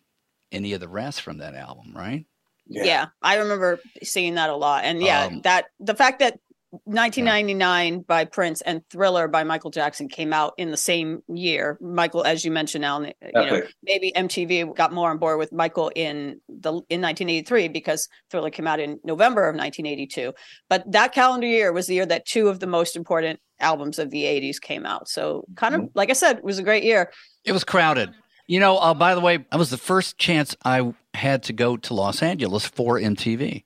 any of the rest from that album, right? yeah. i remember seeing that a lot and yeah Um, that the fact that 1999 by prince and thriller by michael jackson came out in the same year. Michael as you mentioned now you know, maybe mtv got more on board with michael in the in 1983 because thriller came out in november of 1982 but that calendar year was the year that two of the most important albums of the 80s came out. So kind of like i said it was a great year. It was crowded. You know, uh, by the way, that was the first chance I had to go to Los Angeles for MTV.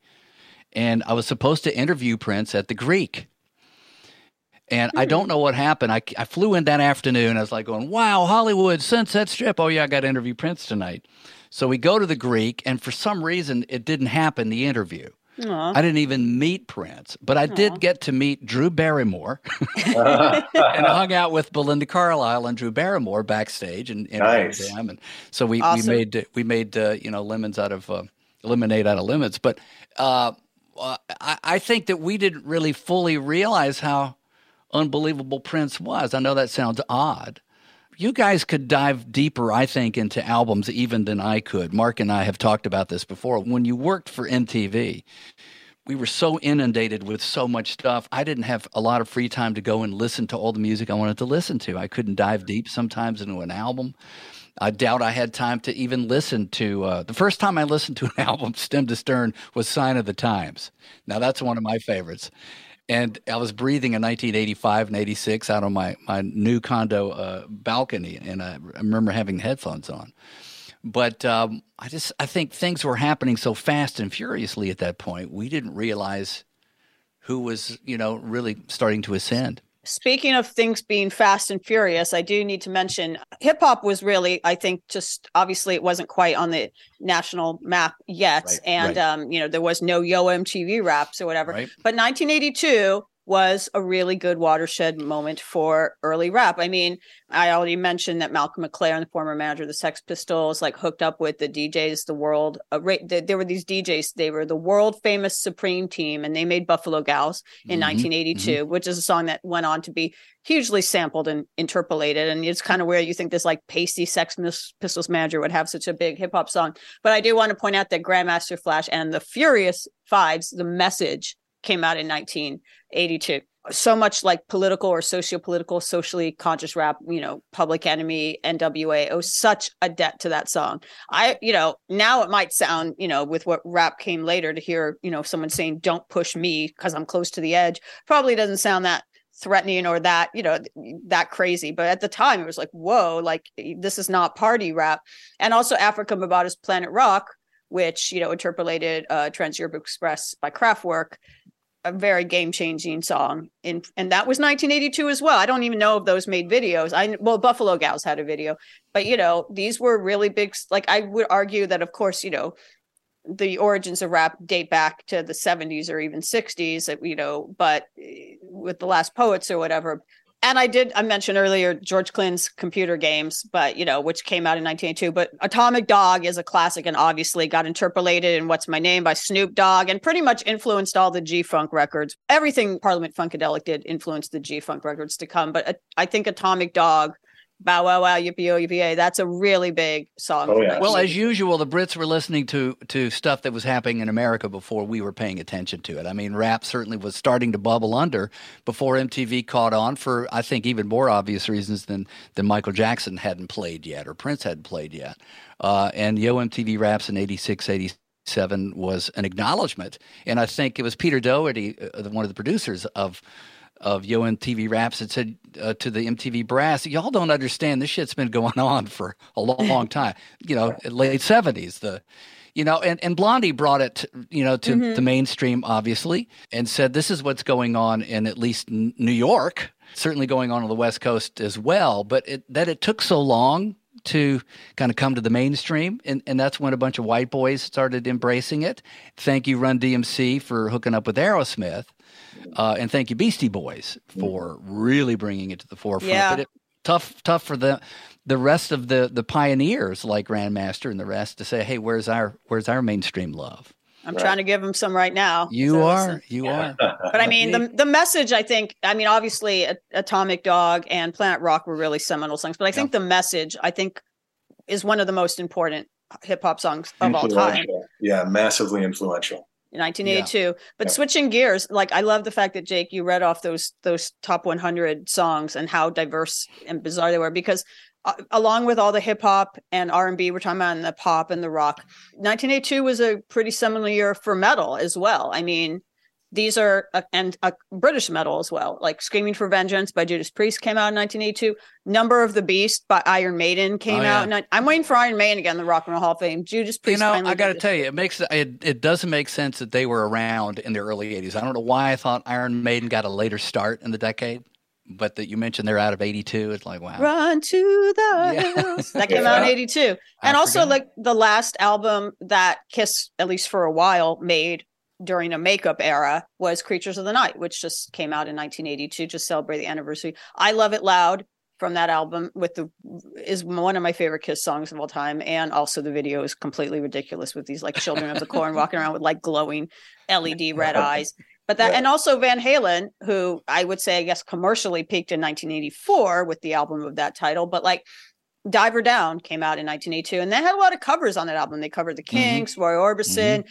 And I was supposed to interview Prince at the Greek. And I don't know what happened. I, I flew in that afternoon. I was like going, wow, Hollywood, Sunset Strip. Oh, yeah, I got to interview Prince tonight. So we go to the Greek, and for some reason, it didn't happen, the interview. Aw. I didn't even meet Prince, but I Aw. did get to meet Drew Barrymore and I hung out with Belinda Carlisle and Drew Barrymore backstage and interviewed Nice. them. And so we, Awesome. we made we made uh, you know lemons out of uh, lemonade out of lemons. But uh, uh, I, I think that we didn't really fully realize how unbelievable Prince was. I know that sounds odd. You guys could dive deeper, I think, into albums even than I could. Mark and I have talked about this before. When you worked for MTV, we were so inundated with so much stuff. I didn't have a lot of free time to go and listen to all the music I wanted to listen to. I couldn't dive deep sometimes into an album. I doubt I had time to even listen to uh, the first time I listened to an album, stem to stern, was Sign of the Times. Now that's one of my favorites. And I was breathing in 1985 and 86 out on my, my new condo uh, balcony, and I remember having headphones on. But um, I just I think things were happening so fast and furiously at that point. We didn't realize who was you know really starting to ascend. Speaking of things being fast and furious, I do need to mention hip hop was really, I think, just obviously it wasn't quite on the national map yet. Right, and, right. um, you know, there was no Yo MTV raps or whatever. Right? But 1982 was a really good watershed moment for early rap. I mean, I already mentioned that Malcolm McLaren, the former manager of the Sex Pistols, like hooked up with the DJs, the world. Uh, there were these DJs. They were the world famous Supreme Team, and they made Buffalo Gals in Mhm, 1982, which is a song that went on to be hugely sampled and interpolated. And it's kind of where you think this like pasty Sex Pistols manager would have such a big hip hop song. But I do want to point out that Grandmaster Flash and the Furious Fives, the message came out in 1982. So much like political or socio-political, socially conscious rap, you know, Public Enemy, NWA, owes such a debt to that song. I, you know, now it might sound, you know, with what rap came later to hear, you know, someone saying, don't push me because I'm close to the edge, probably doesn't sound that threatening or that, you know, that crazy. But at the time, it was like, whoa, like this is not party rap. And also Afrika Bambaataa's Planet Rock, which, you know, interpolated uh, Trans Europe Express by Kraftwerk, a very game changing song. In, and that was 1982 as well. I don't even know if those made videos. I well, Buffalo Gals had a video, but you know, these were really big. Like I would argue that, of course, you know, the origins of rap date back to the 70s or even 60s. that, You know, but eh, with the Last Poets or whatever. And I did I mentioned earlier George Clinton's computer games, but you know, which came out in 1982. But Atomic Dog is a classic and obviously got interpolated in What's My Name by Snoop Dogg and pretty much influenced all the G Funk records. Everything Parliament Funkadelic did influenced the G Funk records to come. But uh, I think Atomic Dog Bow Wow Wow Yippee Yo Yippee That's a really big song. Oh, yeah. Well, as usual, the Brits were listening to to stuff that was happening in America before we were paying attention to it. I mean, rap certainly was starting to bubble under before MTV caught on for I think even more obvious reasons than than Michael Jackson hadn't played yet or Prince hadn't played yet. Uh, and Yo MTV Raps in 86, 87 was an acknowledgement. And I think it was Peter Dougherty, uh, one of the producers of of Yo MTV Raps had said uh, to the MTV brass, "Y'all don't understand. This shit's been going on for a long, long time. You know, late seventies. The, you know, and and Blondie brought it, you know, to Mhm. the mainstream, obviously, and said this is what's going on in at least New York. Certainly going on on the West Coast as well. But it, that it took so long to kind of come to the mainstream, and, and that's when a bunch of white boys started embracing it. Thank you, Run DMC, for hooking up with Aerosmith. Uh, and thank you, Beastie Boys, for really bringing it to the forefront. Yeah. But it, tough, tough for the the rest of the the pioneers like Grandmaster and the rest to say, "Hey, where's our where's our mainstream love?" I'm Right. trying to give him some right now. You So are, listen. you are. But I mean, the the message. I think. I mean, obviously, Atomic Dog and Planet Rock were really seminal songs. But I think the message. I think is one of the most important hip hop songs of all time. Yeah, massively influential. in 1982. But switching gears, like I love the fact that Jake, you read off those those top 100 songs and how diverse and bizarre they were because. Uh, along with all the hip hop and R&B we're talking about and the pop and the rock. 1982 was a pretty seminal year for metal as well. I mean these are uh, and uh, British metal as well like Screaming for Vengeance by Judas Priest came out in 1982 Number of the Beast by Iron Maiden came Oh, out. yeah. in ni- I'm waiting for Iron Maiden again the Rock and Roll Hall of Fame. Judas Priest You know, I got to tell you, it makes it, it doesn't make sense that they were around in the early '80s. I don't know why I thought Iron Maiden got a later start in the decade, but that you mentioned they're out of '82. It's like wow. Run to the Yeah. hills. That came out in Yeah. 82. I And also, forgot. like the last album that Kiss, at least for a while, made during a makeup era was Creatures of the Night, which just came out in 1982 to celebrate the anniversary. I Love It Loud from that album with the is one of my favorite Kiss songs of all time. And also the video is completely ridiculous with these like children of the corn walking around with like glowing LED red eyes. But that Yeah. and also Van Halen, who I would say I guess commercially peaked in 1984 with the album of that title, but like Diver Down came out in 1982, and they had a lot of covers on that album. They covered the Kinks, Roy Orbison,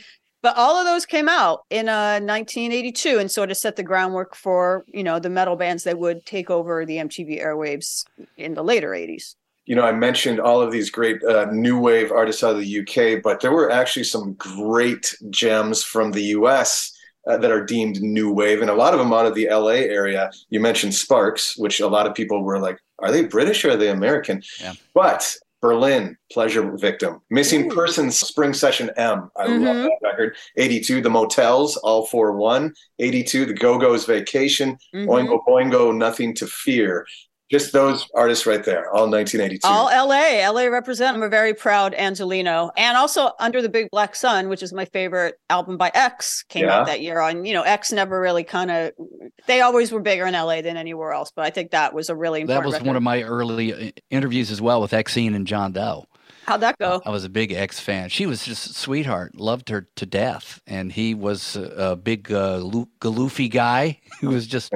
but all of those came out in uh, 1982 and sort of set the groundwork for you know the metal bands that would take over the MTV airwaves in the later 80s. you know, I mentioned all of these great uh, new wave artists out of the UK, but there were actually some great gems from the US uh, that are deemed new wave, and a lot of them out of the LA area. You mentioned Sparks, which a lot of people were like, are they British or are they American? Yeah. But Berlin, Pleasure Victim, Missing Ooh. Persons, Spring Session M. I love Mhm. that record. 82, The Motels, All for One. 82, The Go Go's Vacation. Mhm. Oingo Boingo, Nothing to Fear. Just those artists right there, all 1982. All LA, LA represent. I'm a very proud Angelino. And also Under the Big Black Sun, which is my favorite album by X, came Yeah. out that year. On you know, X never really kind of they always were bigger in LA than anywhere else. But I think that was a really That important. was record. one of my early uh, interviews as well with Exene and John Doe. How'd that go? I was a big X fan. She was just sweetheart, loved her to death, and he was a, a big uh, Lu- Galoofy guy who was just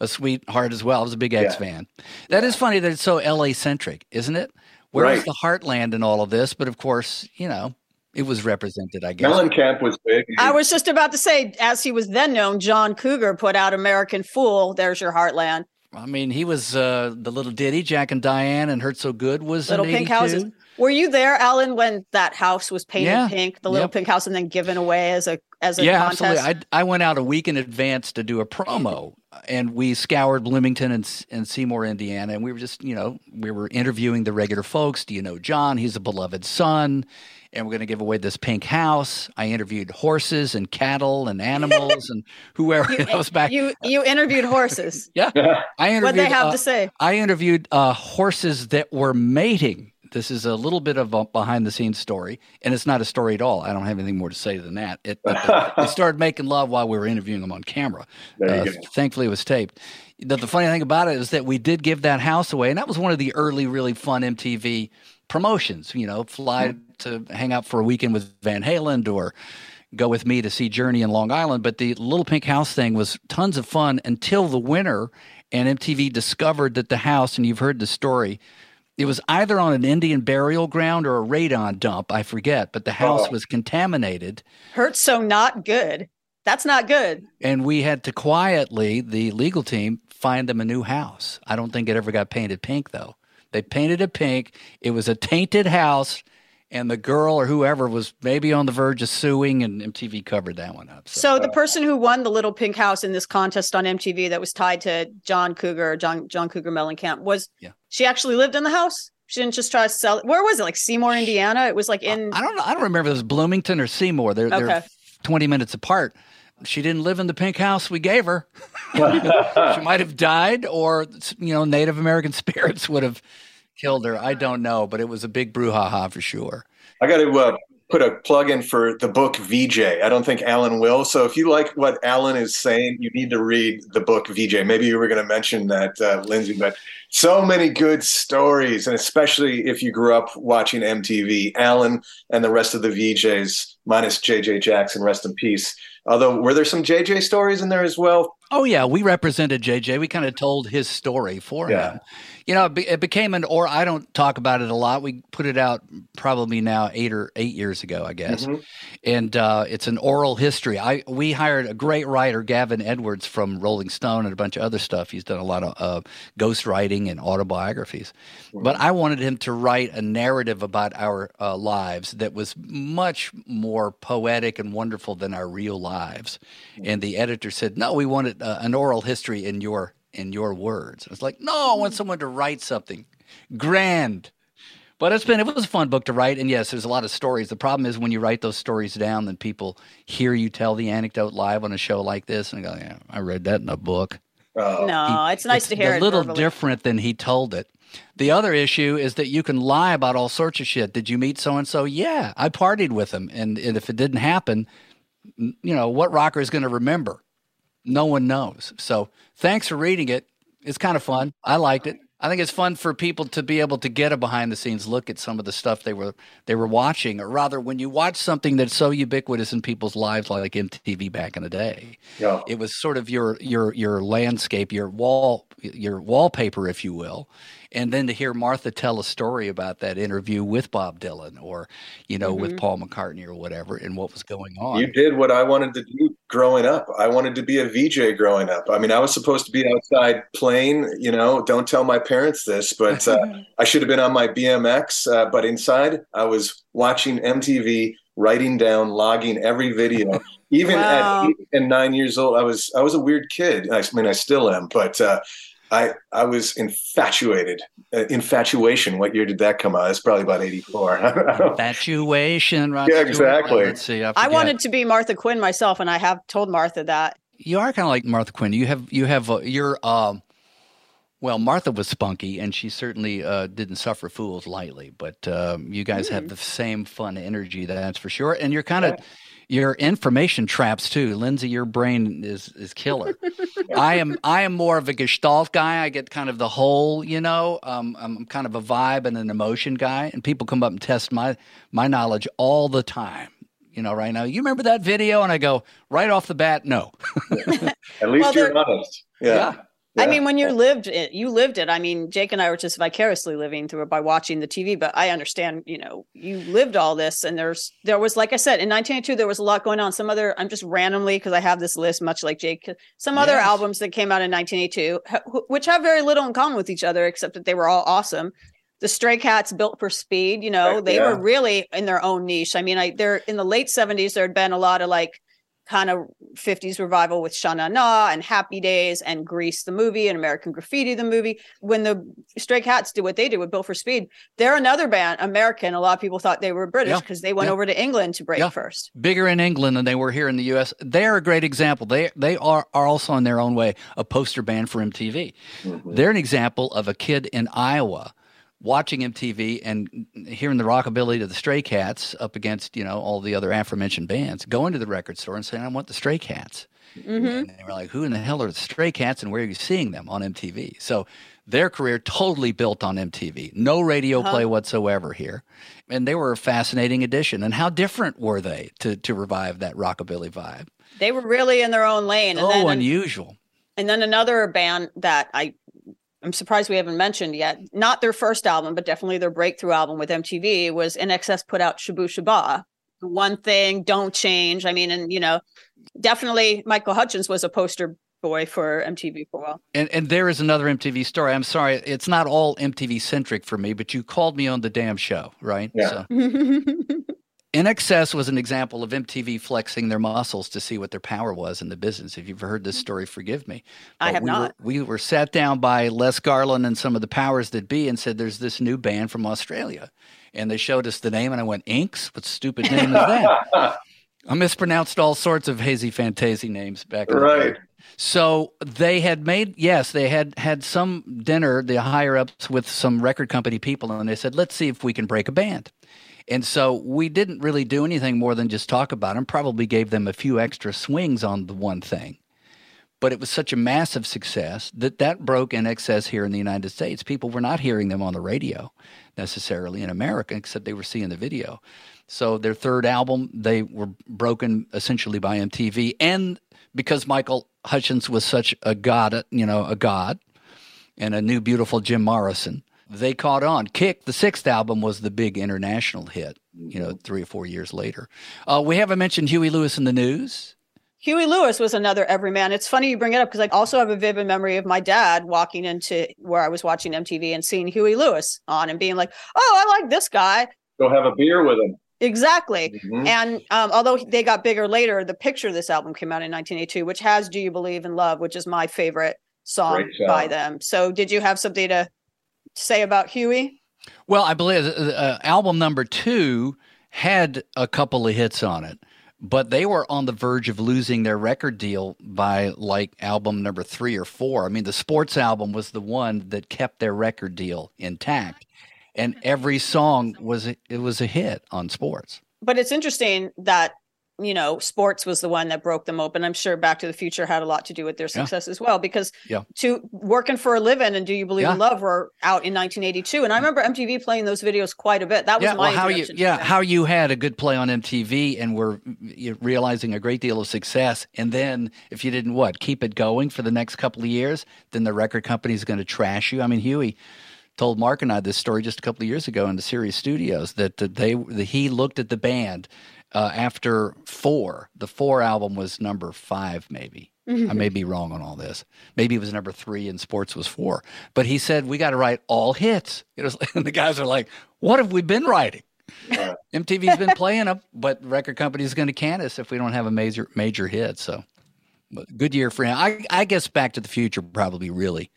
a sweetheart as well. I was a big X Yeah. fan. That is funny that it's so LA centric, isn't it? Where is Right. the heartland in all of this? But of course, you know, it was represented. I guess. Mellencamp was big. I was just about to say, as he was then known, John Cougar put out American Fool. There's your heartland. I mean, he was uh, the little ditty Jack and Diane and Hurt So Good was Little in pink houses. Were you there, Alan, when that house was painted Yeah. pink, the little Yep. pink house, and then given away as a as a yeah, contest? absolutely. I I went out a week in advance to do a promo, and we scoured Bloomington and and Seymour, Indiana, and we were just you know we were interviewing the regular folks. Do you know John? He's a beloved son, and we're going to give away this pink house. I interviewed horses and cattle and animals and whoever. You- was back. You you interviewed horses. Yeah, I interviewed. What they have uh, to say? I interviewed uh, horses that were mating. This is a little bit of a behind the scenes story, and it's not a story at all. I don't have anything more to say than that. It, they started making love while we were interviewing them on camera. Uh, thankfully, it was taped. The, the funny thing about it is that we did give that house away, and that was one of the early, really fun MTV promotions. You know, fly mm-hmm. to hang out for a weekend with Van Halen or go with me to see Journey in Long Island. But the Little Pink House thing was tons of fun until the winter, and MTV discovered that the house, and you've heard the story, it was either on an Indian burial ground or a radon dump. I forget, but the house oh. was contaminated. Hurts so not good. That's not good. And we had to quietly, the legal team, find them a new house. I don't think it ever got painted pink, though. They painted it pink. It was a tainted house and the girl or whoever was maybe on the verge of suing, and MTV covered that one up. So, so the person who won the Little Pink House in this contest on MTV that was tied to John Cougar, John John Cougar Mellencamp, was yeah. she actually lived in the house? She didn't just try to sell it. Where was it? Like Seymour, Indiana. It was like in. I don't know. I don't remember if it was Bloomington or Seymour. They're okay. they're twenty minutes apart. She didn't live in the pink house we gave her. she might have died, or you know, Native American spirits would have killed her. I don't know, but it was a big brouhaha for sure. I got to uh, put a plug in for the book VJ. I don't think Alan will. So if you like what Alan is saying, you need to read the book VJ. Maybe you were going to mention that, uh, Lyndsey, but so many good stories, and especially if you grew up watching MTV. Alan and the rest of the VJs, minus JJ Jackson, rest in peace. Although, were there some JJ stories in there as well? Oh yeah, we represented JJ. We kind of told his story for yeah. him you know, it, be, it, became an or I don't talk about it a lot. We put it out probably now eight or eight years ago, I guess, mm-hmm. and uh, it's an oral history. I we hired a great writer, Gavin Edwards from Rolling Stone and a bunch of other stuff. He's done a lot of uh, ghost writing and autobiographies, mm-hmm. but I wanted him to write a narrative about our uh, lives that was much more poetic and wonderful than our real lives. Mm-hmm. And the editor said, "No, we wanted uh, an oral history in your in your words. It's like, no, I want someone to write something grand. But it's been it was a fun book to write, and yes, there's a lot of stories. The problem is when you write those stories down, then people hear you tell the anecdote live on a show like this, and go, "Yeah, I read that in a book." Oh. No, he, it's nice it's to hear. A little verbally. different than he told it. The other issue is that you can lie about all sorts of shit. Did you meet so and so? Yeah, I partied with him, and, and if it didn't happen, you know what rocker is going to remember? No one knows. So thanks for reading it. It's kind of fun. I liked it. I think it's fun for people to be able to get a behind the scenes look at some of the stuff they were they were watching, or rather, when you watch something that's so ubiquitous in people's lives, like MTV back in the day, yeah. it was sort of your your your landscape, your wall, your wallpaper, if you will, and then to hear Martha tell a story about that interview with Bob Dylan or you know mm-hmm. with Paul McCartney or whatever and what was going on. You did what I wanted to do growing up. I wanted to be a VJ growing up. I mean, I was supposed to be outside playing, you know, don't tell my parents this, but uh, I should have been on my BMX, uh, but inside I was watching MTV writing down, logging every video. Even wow. at eight and nine years old, I was I was a weird kid. I mean, I still am, but uh, I I was infatuated. Uh, infatuation. What year did that come out? It's probably about eighty four. infatuation. Right? Yeah, exactly. Let's see. I, I, wanted to be Martha Quinn myself, and I have told Martha that. You are kind of like Martha Quinn. You have you have uh, your um. Well, Martha was spunky, and she certainly uh, didn't suffer fools lightly. But um, you guys mm. have the same fun energy, that's for sure. And you're kind of yeah your information traps too. Lyndsey, your brain is is killer. I am I am more of a gestalt guy. I get kind of the whole, you know. Um, I'm kind of a vibe and an emotion guy, and people come up and test my my knowledge all the time. You know, right now, you remember that video, and I go right off the bat, no. At least well, you're honest. yeah. yeah. I mean, when you lived it, you lived it. I mean, Jake and I were just vicariously living through it by watching the TV. But I understand, you know, you lived all this, and there's there was, like I said, in 1982, there was a lot going on. Some other, I'm just randomly because I have this list, much like Jake. Some yes. other albums that came out in 1982, which have very little in common with each other, except that they were all awesome. The Stray Cats, Built for Speed, you know, they yeah. were really in their own niche. I mean, I they're in the late 70s. There had been a lot of like kind of 50s revival with Sha Na Na and Happy Days and Grease the movie and American Graffiti the movie. When the Stray Cats did what they did with Built for Speed, they're another band, American. A lot of people thought they were British because yeah. they went yeah. over to England to break yeah. first. Bigger in England than they were here in the US. They're a great example. They they are, are also in their own way a poster band for MTV. Mm-hmm. They're an example of a kid in Iowa watching MTV and hearing the rockabilly to the Stray Cats up against you know all the other aforementioned bands, going to the record store and saying, "I want the Stray Cats." Mm-hmm. And they were like, "Who in the hell are the Stray Cats, and where are you seeing them on MTV?" So their career totally built on MTV. No radio uh-huh. play whatsoever here, and they were a fascinating addition. And how different were they to to revive that rockabilly vibe? They were really in their own lane. And oh, then, unusual. And then another band that I I'm surprised we haven't mentioned yet. Not their first album, but definitely their breakthrough album with MTV was INXS put out Shabooh Shoobah. One thing, don't change. I mean, and you know, definitely Michael Hutchence was a poster boy for MTV for a while. And and there is another MTV story. I'm sorry, it's not all MTV centric for me, but you called me on the damn show, right? Yeah. So. INXS was an example of MTV flexing their muscles to see what their power was in the business. If you've heard this mm-hmm. story, forgive me. But I have we not. Were, we were sat down by Les Garland and some of the powers that be and said, There's this new band from Australia. And they showed us the name, and I went, Inks? What stupid name is that? I mispronounced all sorts of hazy fantasy names back right. the. So they had made yes, they had had some dinner, the higher ups with some record company people, and they said, "Let's see if we can break a band." And so we didn't really do anything more than just talk about them, probably gave them a few extra swings on the one thing. But it was such a massive success that that broke INXS here in the United States. People were not hearing them on the radio necessarily in America, except they were seeing the video. So their third album, they were broken essentially by MTV. And because Michael Hutchence was such a god, you know, a god, and a new beautiful Jim Morrison, they caught on. Kick, the sixth album, was the big international hit, you know, three or four years later. Uh, we haven't mentioned Huey Lewis and the News. Huey Lewis was another everyman. It's funny you bring it up because I also have a vivid memory of my dad walking into where I was watching MTV and seeing Huey Lewis on and being like, oh, I like this guy. Go have a beer with him. Exactly. Mm-hmm. And um, although they got bigger later, the picture of this album came out in 1982, which has Do You Believe in Love, which is my favorite song by them. So did you have something to say about Huey? Well, I believe uh, uh, album number two had a couple of hits on it, but they were on the verge of losing their record deal by like album number three or four. I mean, the sports album was the one that kept their record deal intact, and every song was it was a hit on sports. But it's interesting that you know, sports was the one that broke them open. I'm sure Back to the Future had a lot to do with their success yeah. as well, because yeah. to working for a living and Do You Believe yeah. in Love were out in 1982, and I mm. remember MTV playing those videos quite a bit. That was yeah, my well, how you yeah how you had a good play on MTV and were realizing a great deal of success, and then if you didn't what keep it going for the next couple of years, then the record company is going to trash you. I mean, Huey told Mark and I this story just a couple of years ago in the Sirius Studios that, that they that he looked at the band uh, after four. The four album was number five, maybe. Mm-hmm. I may be wrong on all this. Maybe it was number three and sports was four. But he said, we got to write all hits. It was, and the guys are like, what have we been writing? MTV's been playing them, but the record company's going to can us if we don't have a major major hit. So, good year for him. I, I guess Back to the Future probably really,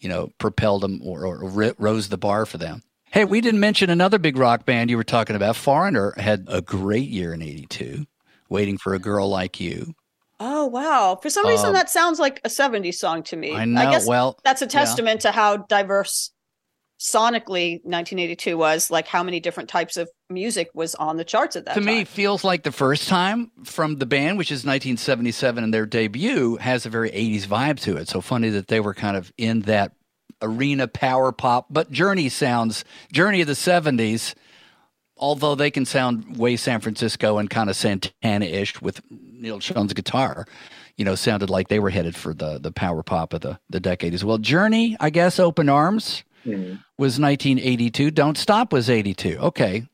you know, propelled them or, or rose the bar for them. Hey, we didn't mention another big rock band you were talking about. Foreigner had a great year in 82, Waiting for a Girl Like You. Oh, wow. For some reason, um, that sounds like a 70s song to me. I know. I guess well, that's a testament yeah. to how diverse sonically 1982 was, like how many different types of music was on the charts at that time. to time. me feels like the first time from the band which is 1977 and their debut has a very 80s vibe to it so funny that they were kind of in that arena power pop, but Journey sounds Journey of the '70s. Although they can sound way San Francisco and kind of Santana-ish with Neal Schon's guitar, you know, sounded like they were headed for the the power pop of the the decade as well. Journey, I guess, Open Arms mm-hmm. was 1982. Don't Stop was 82. Okay.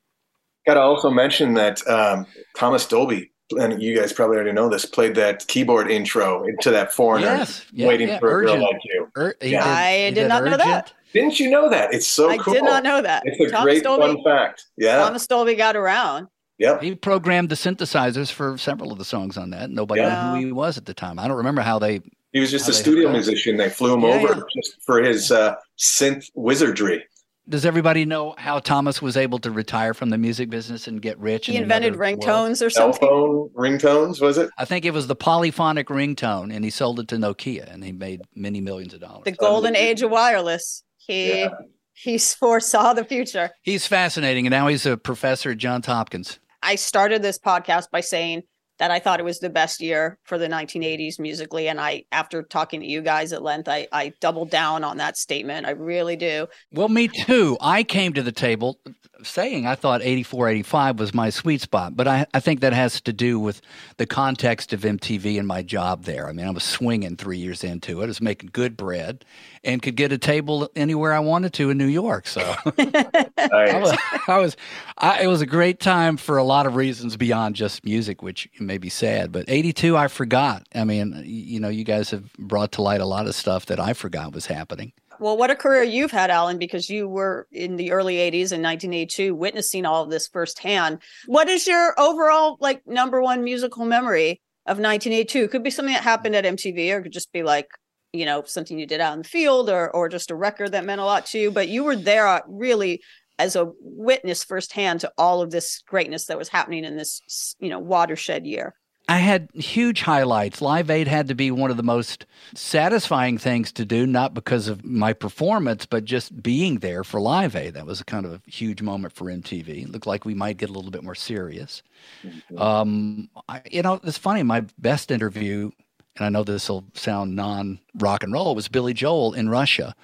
Got to also mention that um, Thomas Dolby and you guys probably already know this, played that keyboard intro into that foreigner, yes, yeah, waiting yeah, for urgent. a girl like you. Ur- yeah. Did, I did not urgent. know that. Didn't you know that? It's so I cool. did not know that. It's a Thomas great Dolby, fun fact. Yeah. Thomas Dolby got around. Yep. He programmed the synthesizers for several of the songs on that. Nobody yeah. knew who he was at the time. I don't remember how they. He was just a studio musician. They flew him over just for his uh, synth wizardry does everybody know how Thomas was able to retire from the music business and get rich? He in invented ringtones world? or something. Cell phone ringtones, was it? I think it was the polyphonic ringtone, and he sold it to Nokia, and he made many millions of dollars. The golden age of wireless. He yeah. He's foresaw the future. He's fascinating. And now he's a professor at Johns Hopkins. I started this podcast by saying that I thought it was the best year for the 1980s musically. And I, after talking to you guys at length, I, I doubled down on that statement. I really do. Well, me too. I came to the table saying I thought 84, 85 was my sweet spot, but I, I think that has to do with the context of MTV and my job there. I mean, I was swinging three years into it. I was making good bread and could get a table anywhere I wanted to in New York. So I was, I was I, it was a great time for a lot of reasons beyond just music, which may be sad. But 82, I forgot. I mean, you know, you guys have brought to light a lot of stuff that I forgot was happening. Well, what a career you've had, Alan, because you were in the early 80s in 1982 witnessing all of this firsthand. What is your overall like number one musical memory of 1982? Could be something that happened at MTV or could just be like, you know, something you did out in the field or or just a record that meant a lot to you, but you were there uh, really as a witness firsthand to all of this greatness that was happening in this, you know, watershed year. I had huge highlights. Live Aid had to be one of the most satisfying things to do, not because of my performance, but just being there for Live Aid. That was a kind of a huge moment for MTV. It looked like we might get a little bit more serious. Mm-hmm. Um, I, you know, it's funny. My best interview, and I know this will sound non rock and roll, was Billy Joel in Russia.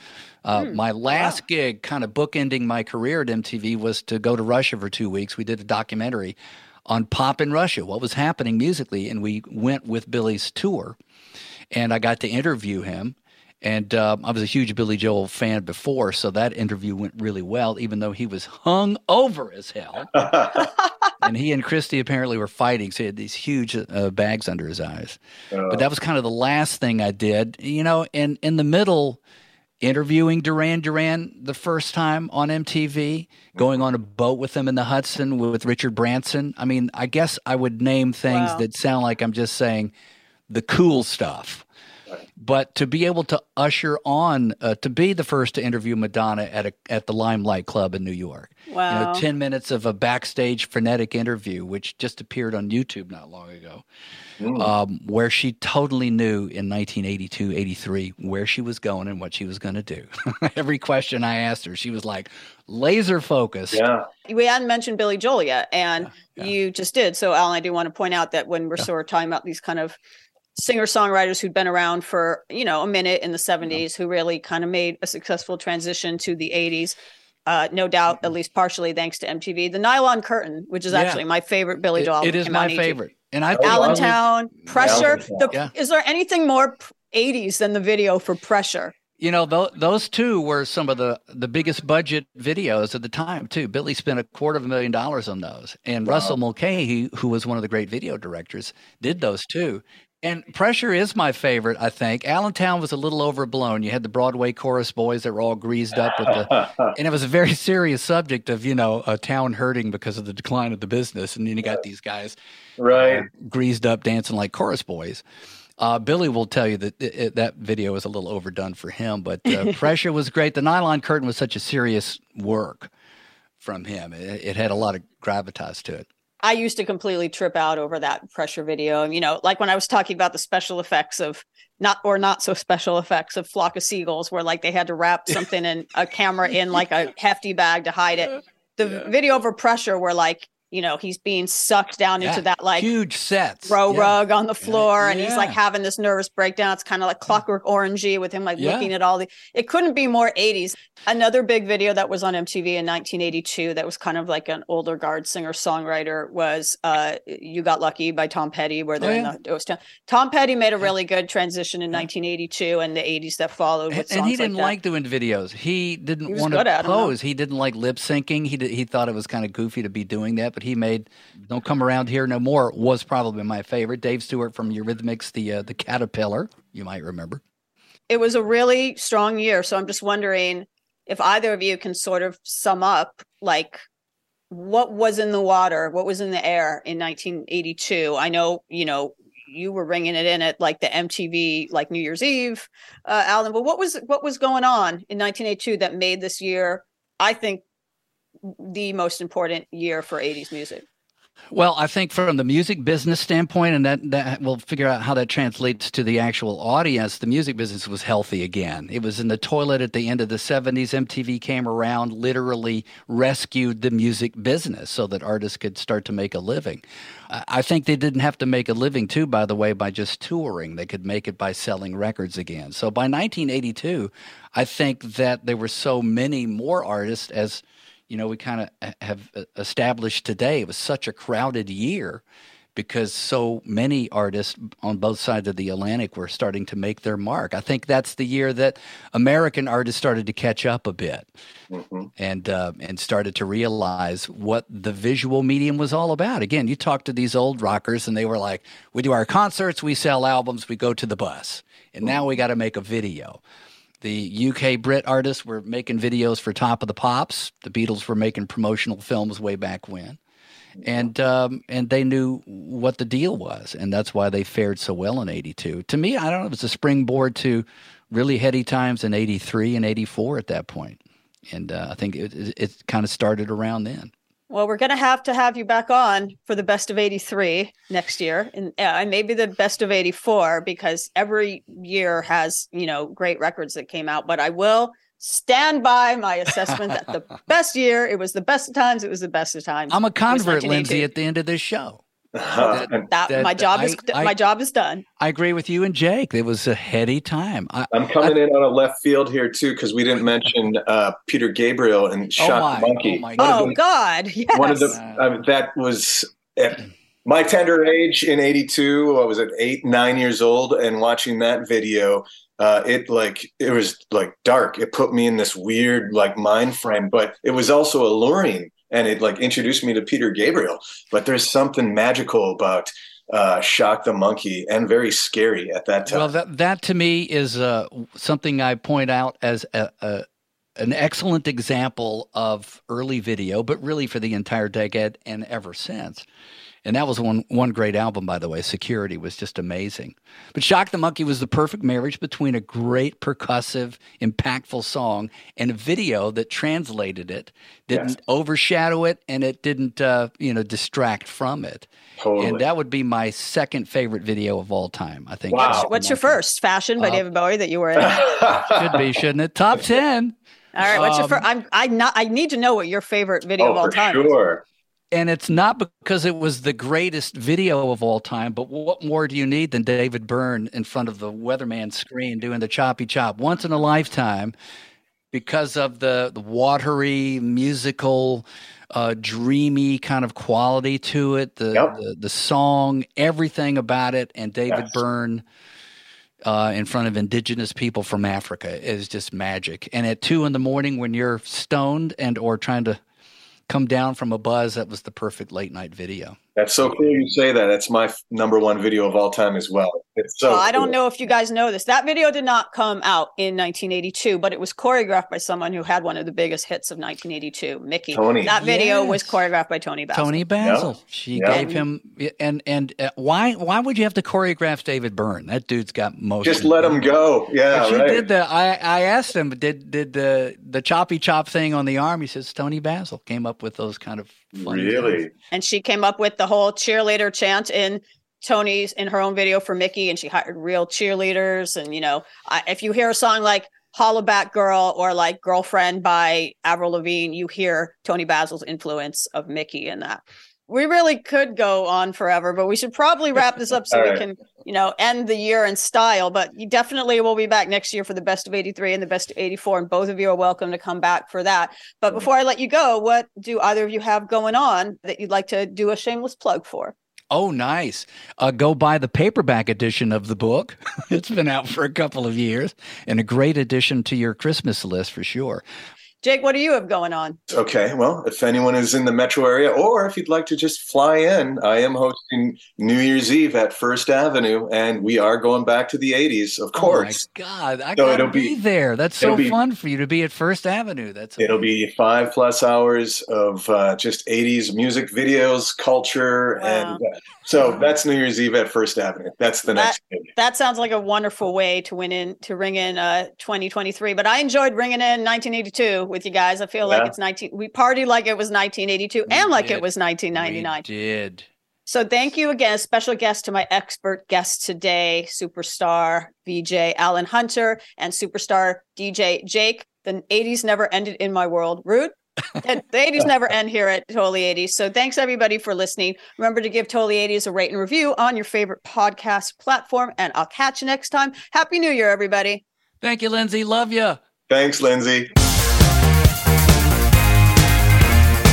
Uh, mm, my last wow. gig, kind of bookending my career at MTV, was to go to Russia for two weeks. We did a documentary on pop in Russia, what was happening musically. And we went with Billy's tour, and I got to interview him. And uh, I was a huge Billy Joel fan before, so that interview went really well, even though he was hung over as hell. and he and Christie apparently were fighting, so he had these huge uh, bags under his eyes. Uh, but that was kind of the last thing I did. You know, in in the middle, interviewing Duran Duran the first time on MTV, going on a boat with them in the Hudson with Richard Branson. I mean, I guess I would name things wow. that sound like I'm just saying the cool stuff. But to be able to usher on, uh, to be the first to interview Madonna at a, at the Limelight Club in New York, wow, you know, ten minutes of a backstage frenetic interview, which just appeared on YouTube not long ago, mm. um, where she totally knew in 1982, 83 where she was going and what she was going to do. Every question I asked her, she was like laser focused. Yeah, we hadn't mentioned Billy Joel yet, and yeah, yeah. you just did. So, Alan, I do want to point out that when we're yeah. sort of talking about these kind of singer songwriters who'd been around for you know a minute in the 70s who really kind of made a successful transition to the 80s uh, no doubt at least partially thanks to mtv the nylon curtain which is yeah. actually my favorite billy joel it, it is my favorite and i allentown pressure. The, yeah. is there anything more 80s than the video for pressure? You know th- those two were some of the the biggest budget videos at the time too. Billy spent a quarter of a million dollars on those and wow. russell mulcahy who was one of the great video directors did those too and pressure is my favorite, I think. Allentown was a little overblown. You had the Broadway chorus boys that were all greased up with the, and it was a very serious subject of you know a town hurting because of the decline of the business, and then you got these guys, right, uh, greased up dancing like chorus boys. Uh, Billy will tell you that it, it, that video was a little overdone for him, but uh, pressure was great. The nylon curtain was such a serious work from him; it, it had a lot of gravitas to it. I used to completely trip out over that pressure video. You know, like when I was talking about the special effects of not or not so special effects of flock of seagulls, where like they had to wrap something in a camera in like a hefty bag to hide it. The yeah. video over pressure, where like you know he's being sucked down yeah, into that like huge sets. throw yeah. rug on the floor yeah. and he's like having this nervous breakdown. It's kind of like clockwork orangey with him like looking at all the it couldn't be more 80s another big video that was on mtv in 1982 that was kind of like an older guard singer songwriter was uh you got lucky by tom petty where they're oh, in the town tom petty made a really good transition in 1982 and the 80s that followed and, and he didn't like, like, doing videos. He didn't he want to pose. He didn't like lip syncing. He did, he thought it was kind of goofy to be doing that but he made "Don't Come Around Here No More" was probably my favorite. Dave Stewart from Eurythmics, the uh, the Caterpillar, you might remember. It was a really strong year, so I'm just wondering if either of you can sort of sum up like what was in the water, what was in the air in 1982. I know, you know, you were ringing it in at like the MTV like New Year's Eve, uh, Alan. But what was what was going on in 1982 that made this year, I think, the most important year for 80s music? Well, I think from the music business standpoint, and that, that we'll figure out how that translates to the actual audience, the music business was healthy again. It was in the toilet at the end of the 70s. MTV came around, literally rescued the music business so that artists could start to make a living. I think they didn't have to make a living, too, by the way, by just touring. They could make it by selling records again. So by 1982, I think that there were so many more artists as you know, we kind of have uh, established today. It was such a crowded year because so many artists on both sides of the Atlantic were starting to make their mark. I think that's the year that American artists started to catch up a bit mm-hmm. and uh, and started to realize what the visual medium was all about. Again, you talk to these old rockers and they were like, "We do our concerts, we sell albums, we go to the bus, and now we got to make a video." The UK Brit artists were making videos for Top of the Pops. The Beatles were making promotional films way back when, and um, and they knew what the deal was, and that's why they fared so well in '82. To me, I don't know, it was a springboard to really heady times in '83 and '84 at that point, and uh, I think it, it, it kind of started around then. Well, we're going to have to have you back on for the best of 83 next year and, uh, and maybe the best of 84 because every year has, you know, great records that came out. But I will stand by my assessment that the best year, it was the best of times, it was the best of times. I'm a convert, Lyndsey, at the end of this show. That, that, that, my job is I, my job is done. I agree with you and Jake. It was a heady time. I, am coming in on a left field here too because we didn't mention uh, Peter Gabriel and oh Shock oh Monkey. Oh, oh the, God! Yes. One of the that was. At my tender age in 82 i was at eight nine years old and watching that video uh, it like it was like dark it put me in this weird like mind frame but it was also alluring and it like introduced me to Peter Gabriel. But there's something magical about uh, Shock the Monkey and very scary at that time. Well, that that to me is uh, something I point out as a, a, an excellent example of early video, but really for the entire decade and ever since. And that was one one great album, by the way. Security was just amazing. But Shock the Monkey was the perfect marriage between a great percussive, impactful song and a video that translated it, didn't yes. overshadow it, and it didn't uh, you know distract from it. Totally. And that would be my second favorite video of all time. I think. Wow. What's your first? Fashion by uh, David Bowie that you were in. should be, shouldn't it? Top ten. All right, what's um, your first? I'm I not I need to know what your favorite video oh, of all time. Sure and it's not because it was the greatest video of all time, but what more do you need than David Byrne in front of the weatherman screen doing the choppy chop once in a lifetime because of the, the watery, musical, uh, dreamy kind of quality to it, the, yep. the, the, song, everything about it, and David yes. Byrne. Uh, in front of indigenous people from Africa is just magic. And at two in the morning, when you're stoned and or trying to come down from a buzz, that was the perfect late night video. That's so cool you say that. That's my f- number one video of all time as well. It's so. Well, I don't know if you guys know this. That video did not come out in 1982, but it was choreographed by someone who had one of the biggest hits of 1982, Mickey. Toni. That video yes. was choreographed by Toni Basil. Toni Basil. She gave him and and uh, why why would you have to choreograph David Byrne? That dude's got most. Just let him go. Yeah, but she right. did the. I I asked him did did the the choppy chop thing on the arm. He says Toni Basil came up with those kind of really. And she came up with the whole cheerleader chant in Toni's in her own video for Mickey, and she hired real cheerleaders. And you know, I, if you hear a song like Hollaback Girl or like Girlfriend by Avril Lavigne, you hear Toni Basil's influence of Mickey in that. We really could go on forever, but we should probably wrap this up so we right. can, you know, end the year in style. But you definitely will be back next year for the best of 83 and the best of 84. And both of you are welcome to come back for that. But before I let you go, what do either of you have going on that you'd like to do a shameless plug for? Oh, nice. Uh, go buy the paperback edition of the book. it's been out for a couple of years and a great addition to your Christmas list for sure. Jake, what do you have going on? Okay, well, if anyone is in the metro area or if you'd like to just fly in, I am hosting New Year's Eve at First Avenue, and we are going back to the 80s, of course. Oh my God, I so gotta be, be, there. That's so be, fun for you to be at First Avenue. That's amazing. it'll be five plus hours of uh, just 80s music videos, culture, wow. and uh, so that's New Year's Eve at First Avenue. That's the next. That, that sounds like a wonderful way to win in to ring in uh, 2023. But I enjoyed ringing in 1982 with you guys. I feel yeah. like it's 19. We party like it was 1982 we and like did. it was 1999. We did. So thank you again. Special guest to my expert guest today, superstar VJ Alan Hunter and superstar DJ Jake. The 80s never ended in my world. Rudh. the 80s never end here at Totally 80s. So thanks everybody for listening. Remember to give Totally 80s a rate and review on your favorite podcast platform. And I'll catch you next time. Happy New Year, everybody. Thank you, Lyndsey. Love you. Thanks, Lyndsey.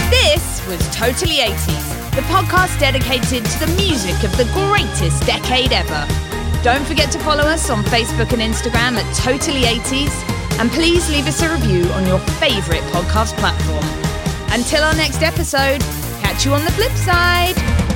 This was Totally 80s, the podcast dedicated to the music of the greatest decade ever. Don't forget to follow us on Facebook and Instagram at Totally 80s and please leave us a review on your favourite podcast platform. Until our next episode, catch you on the flip side.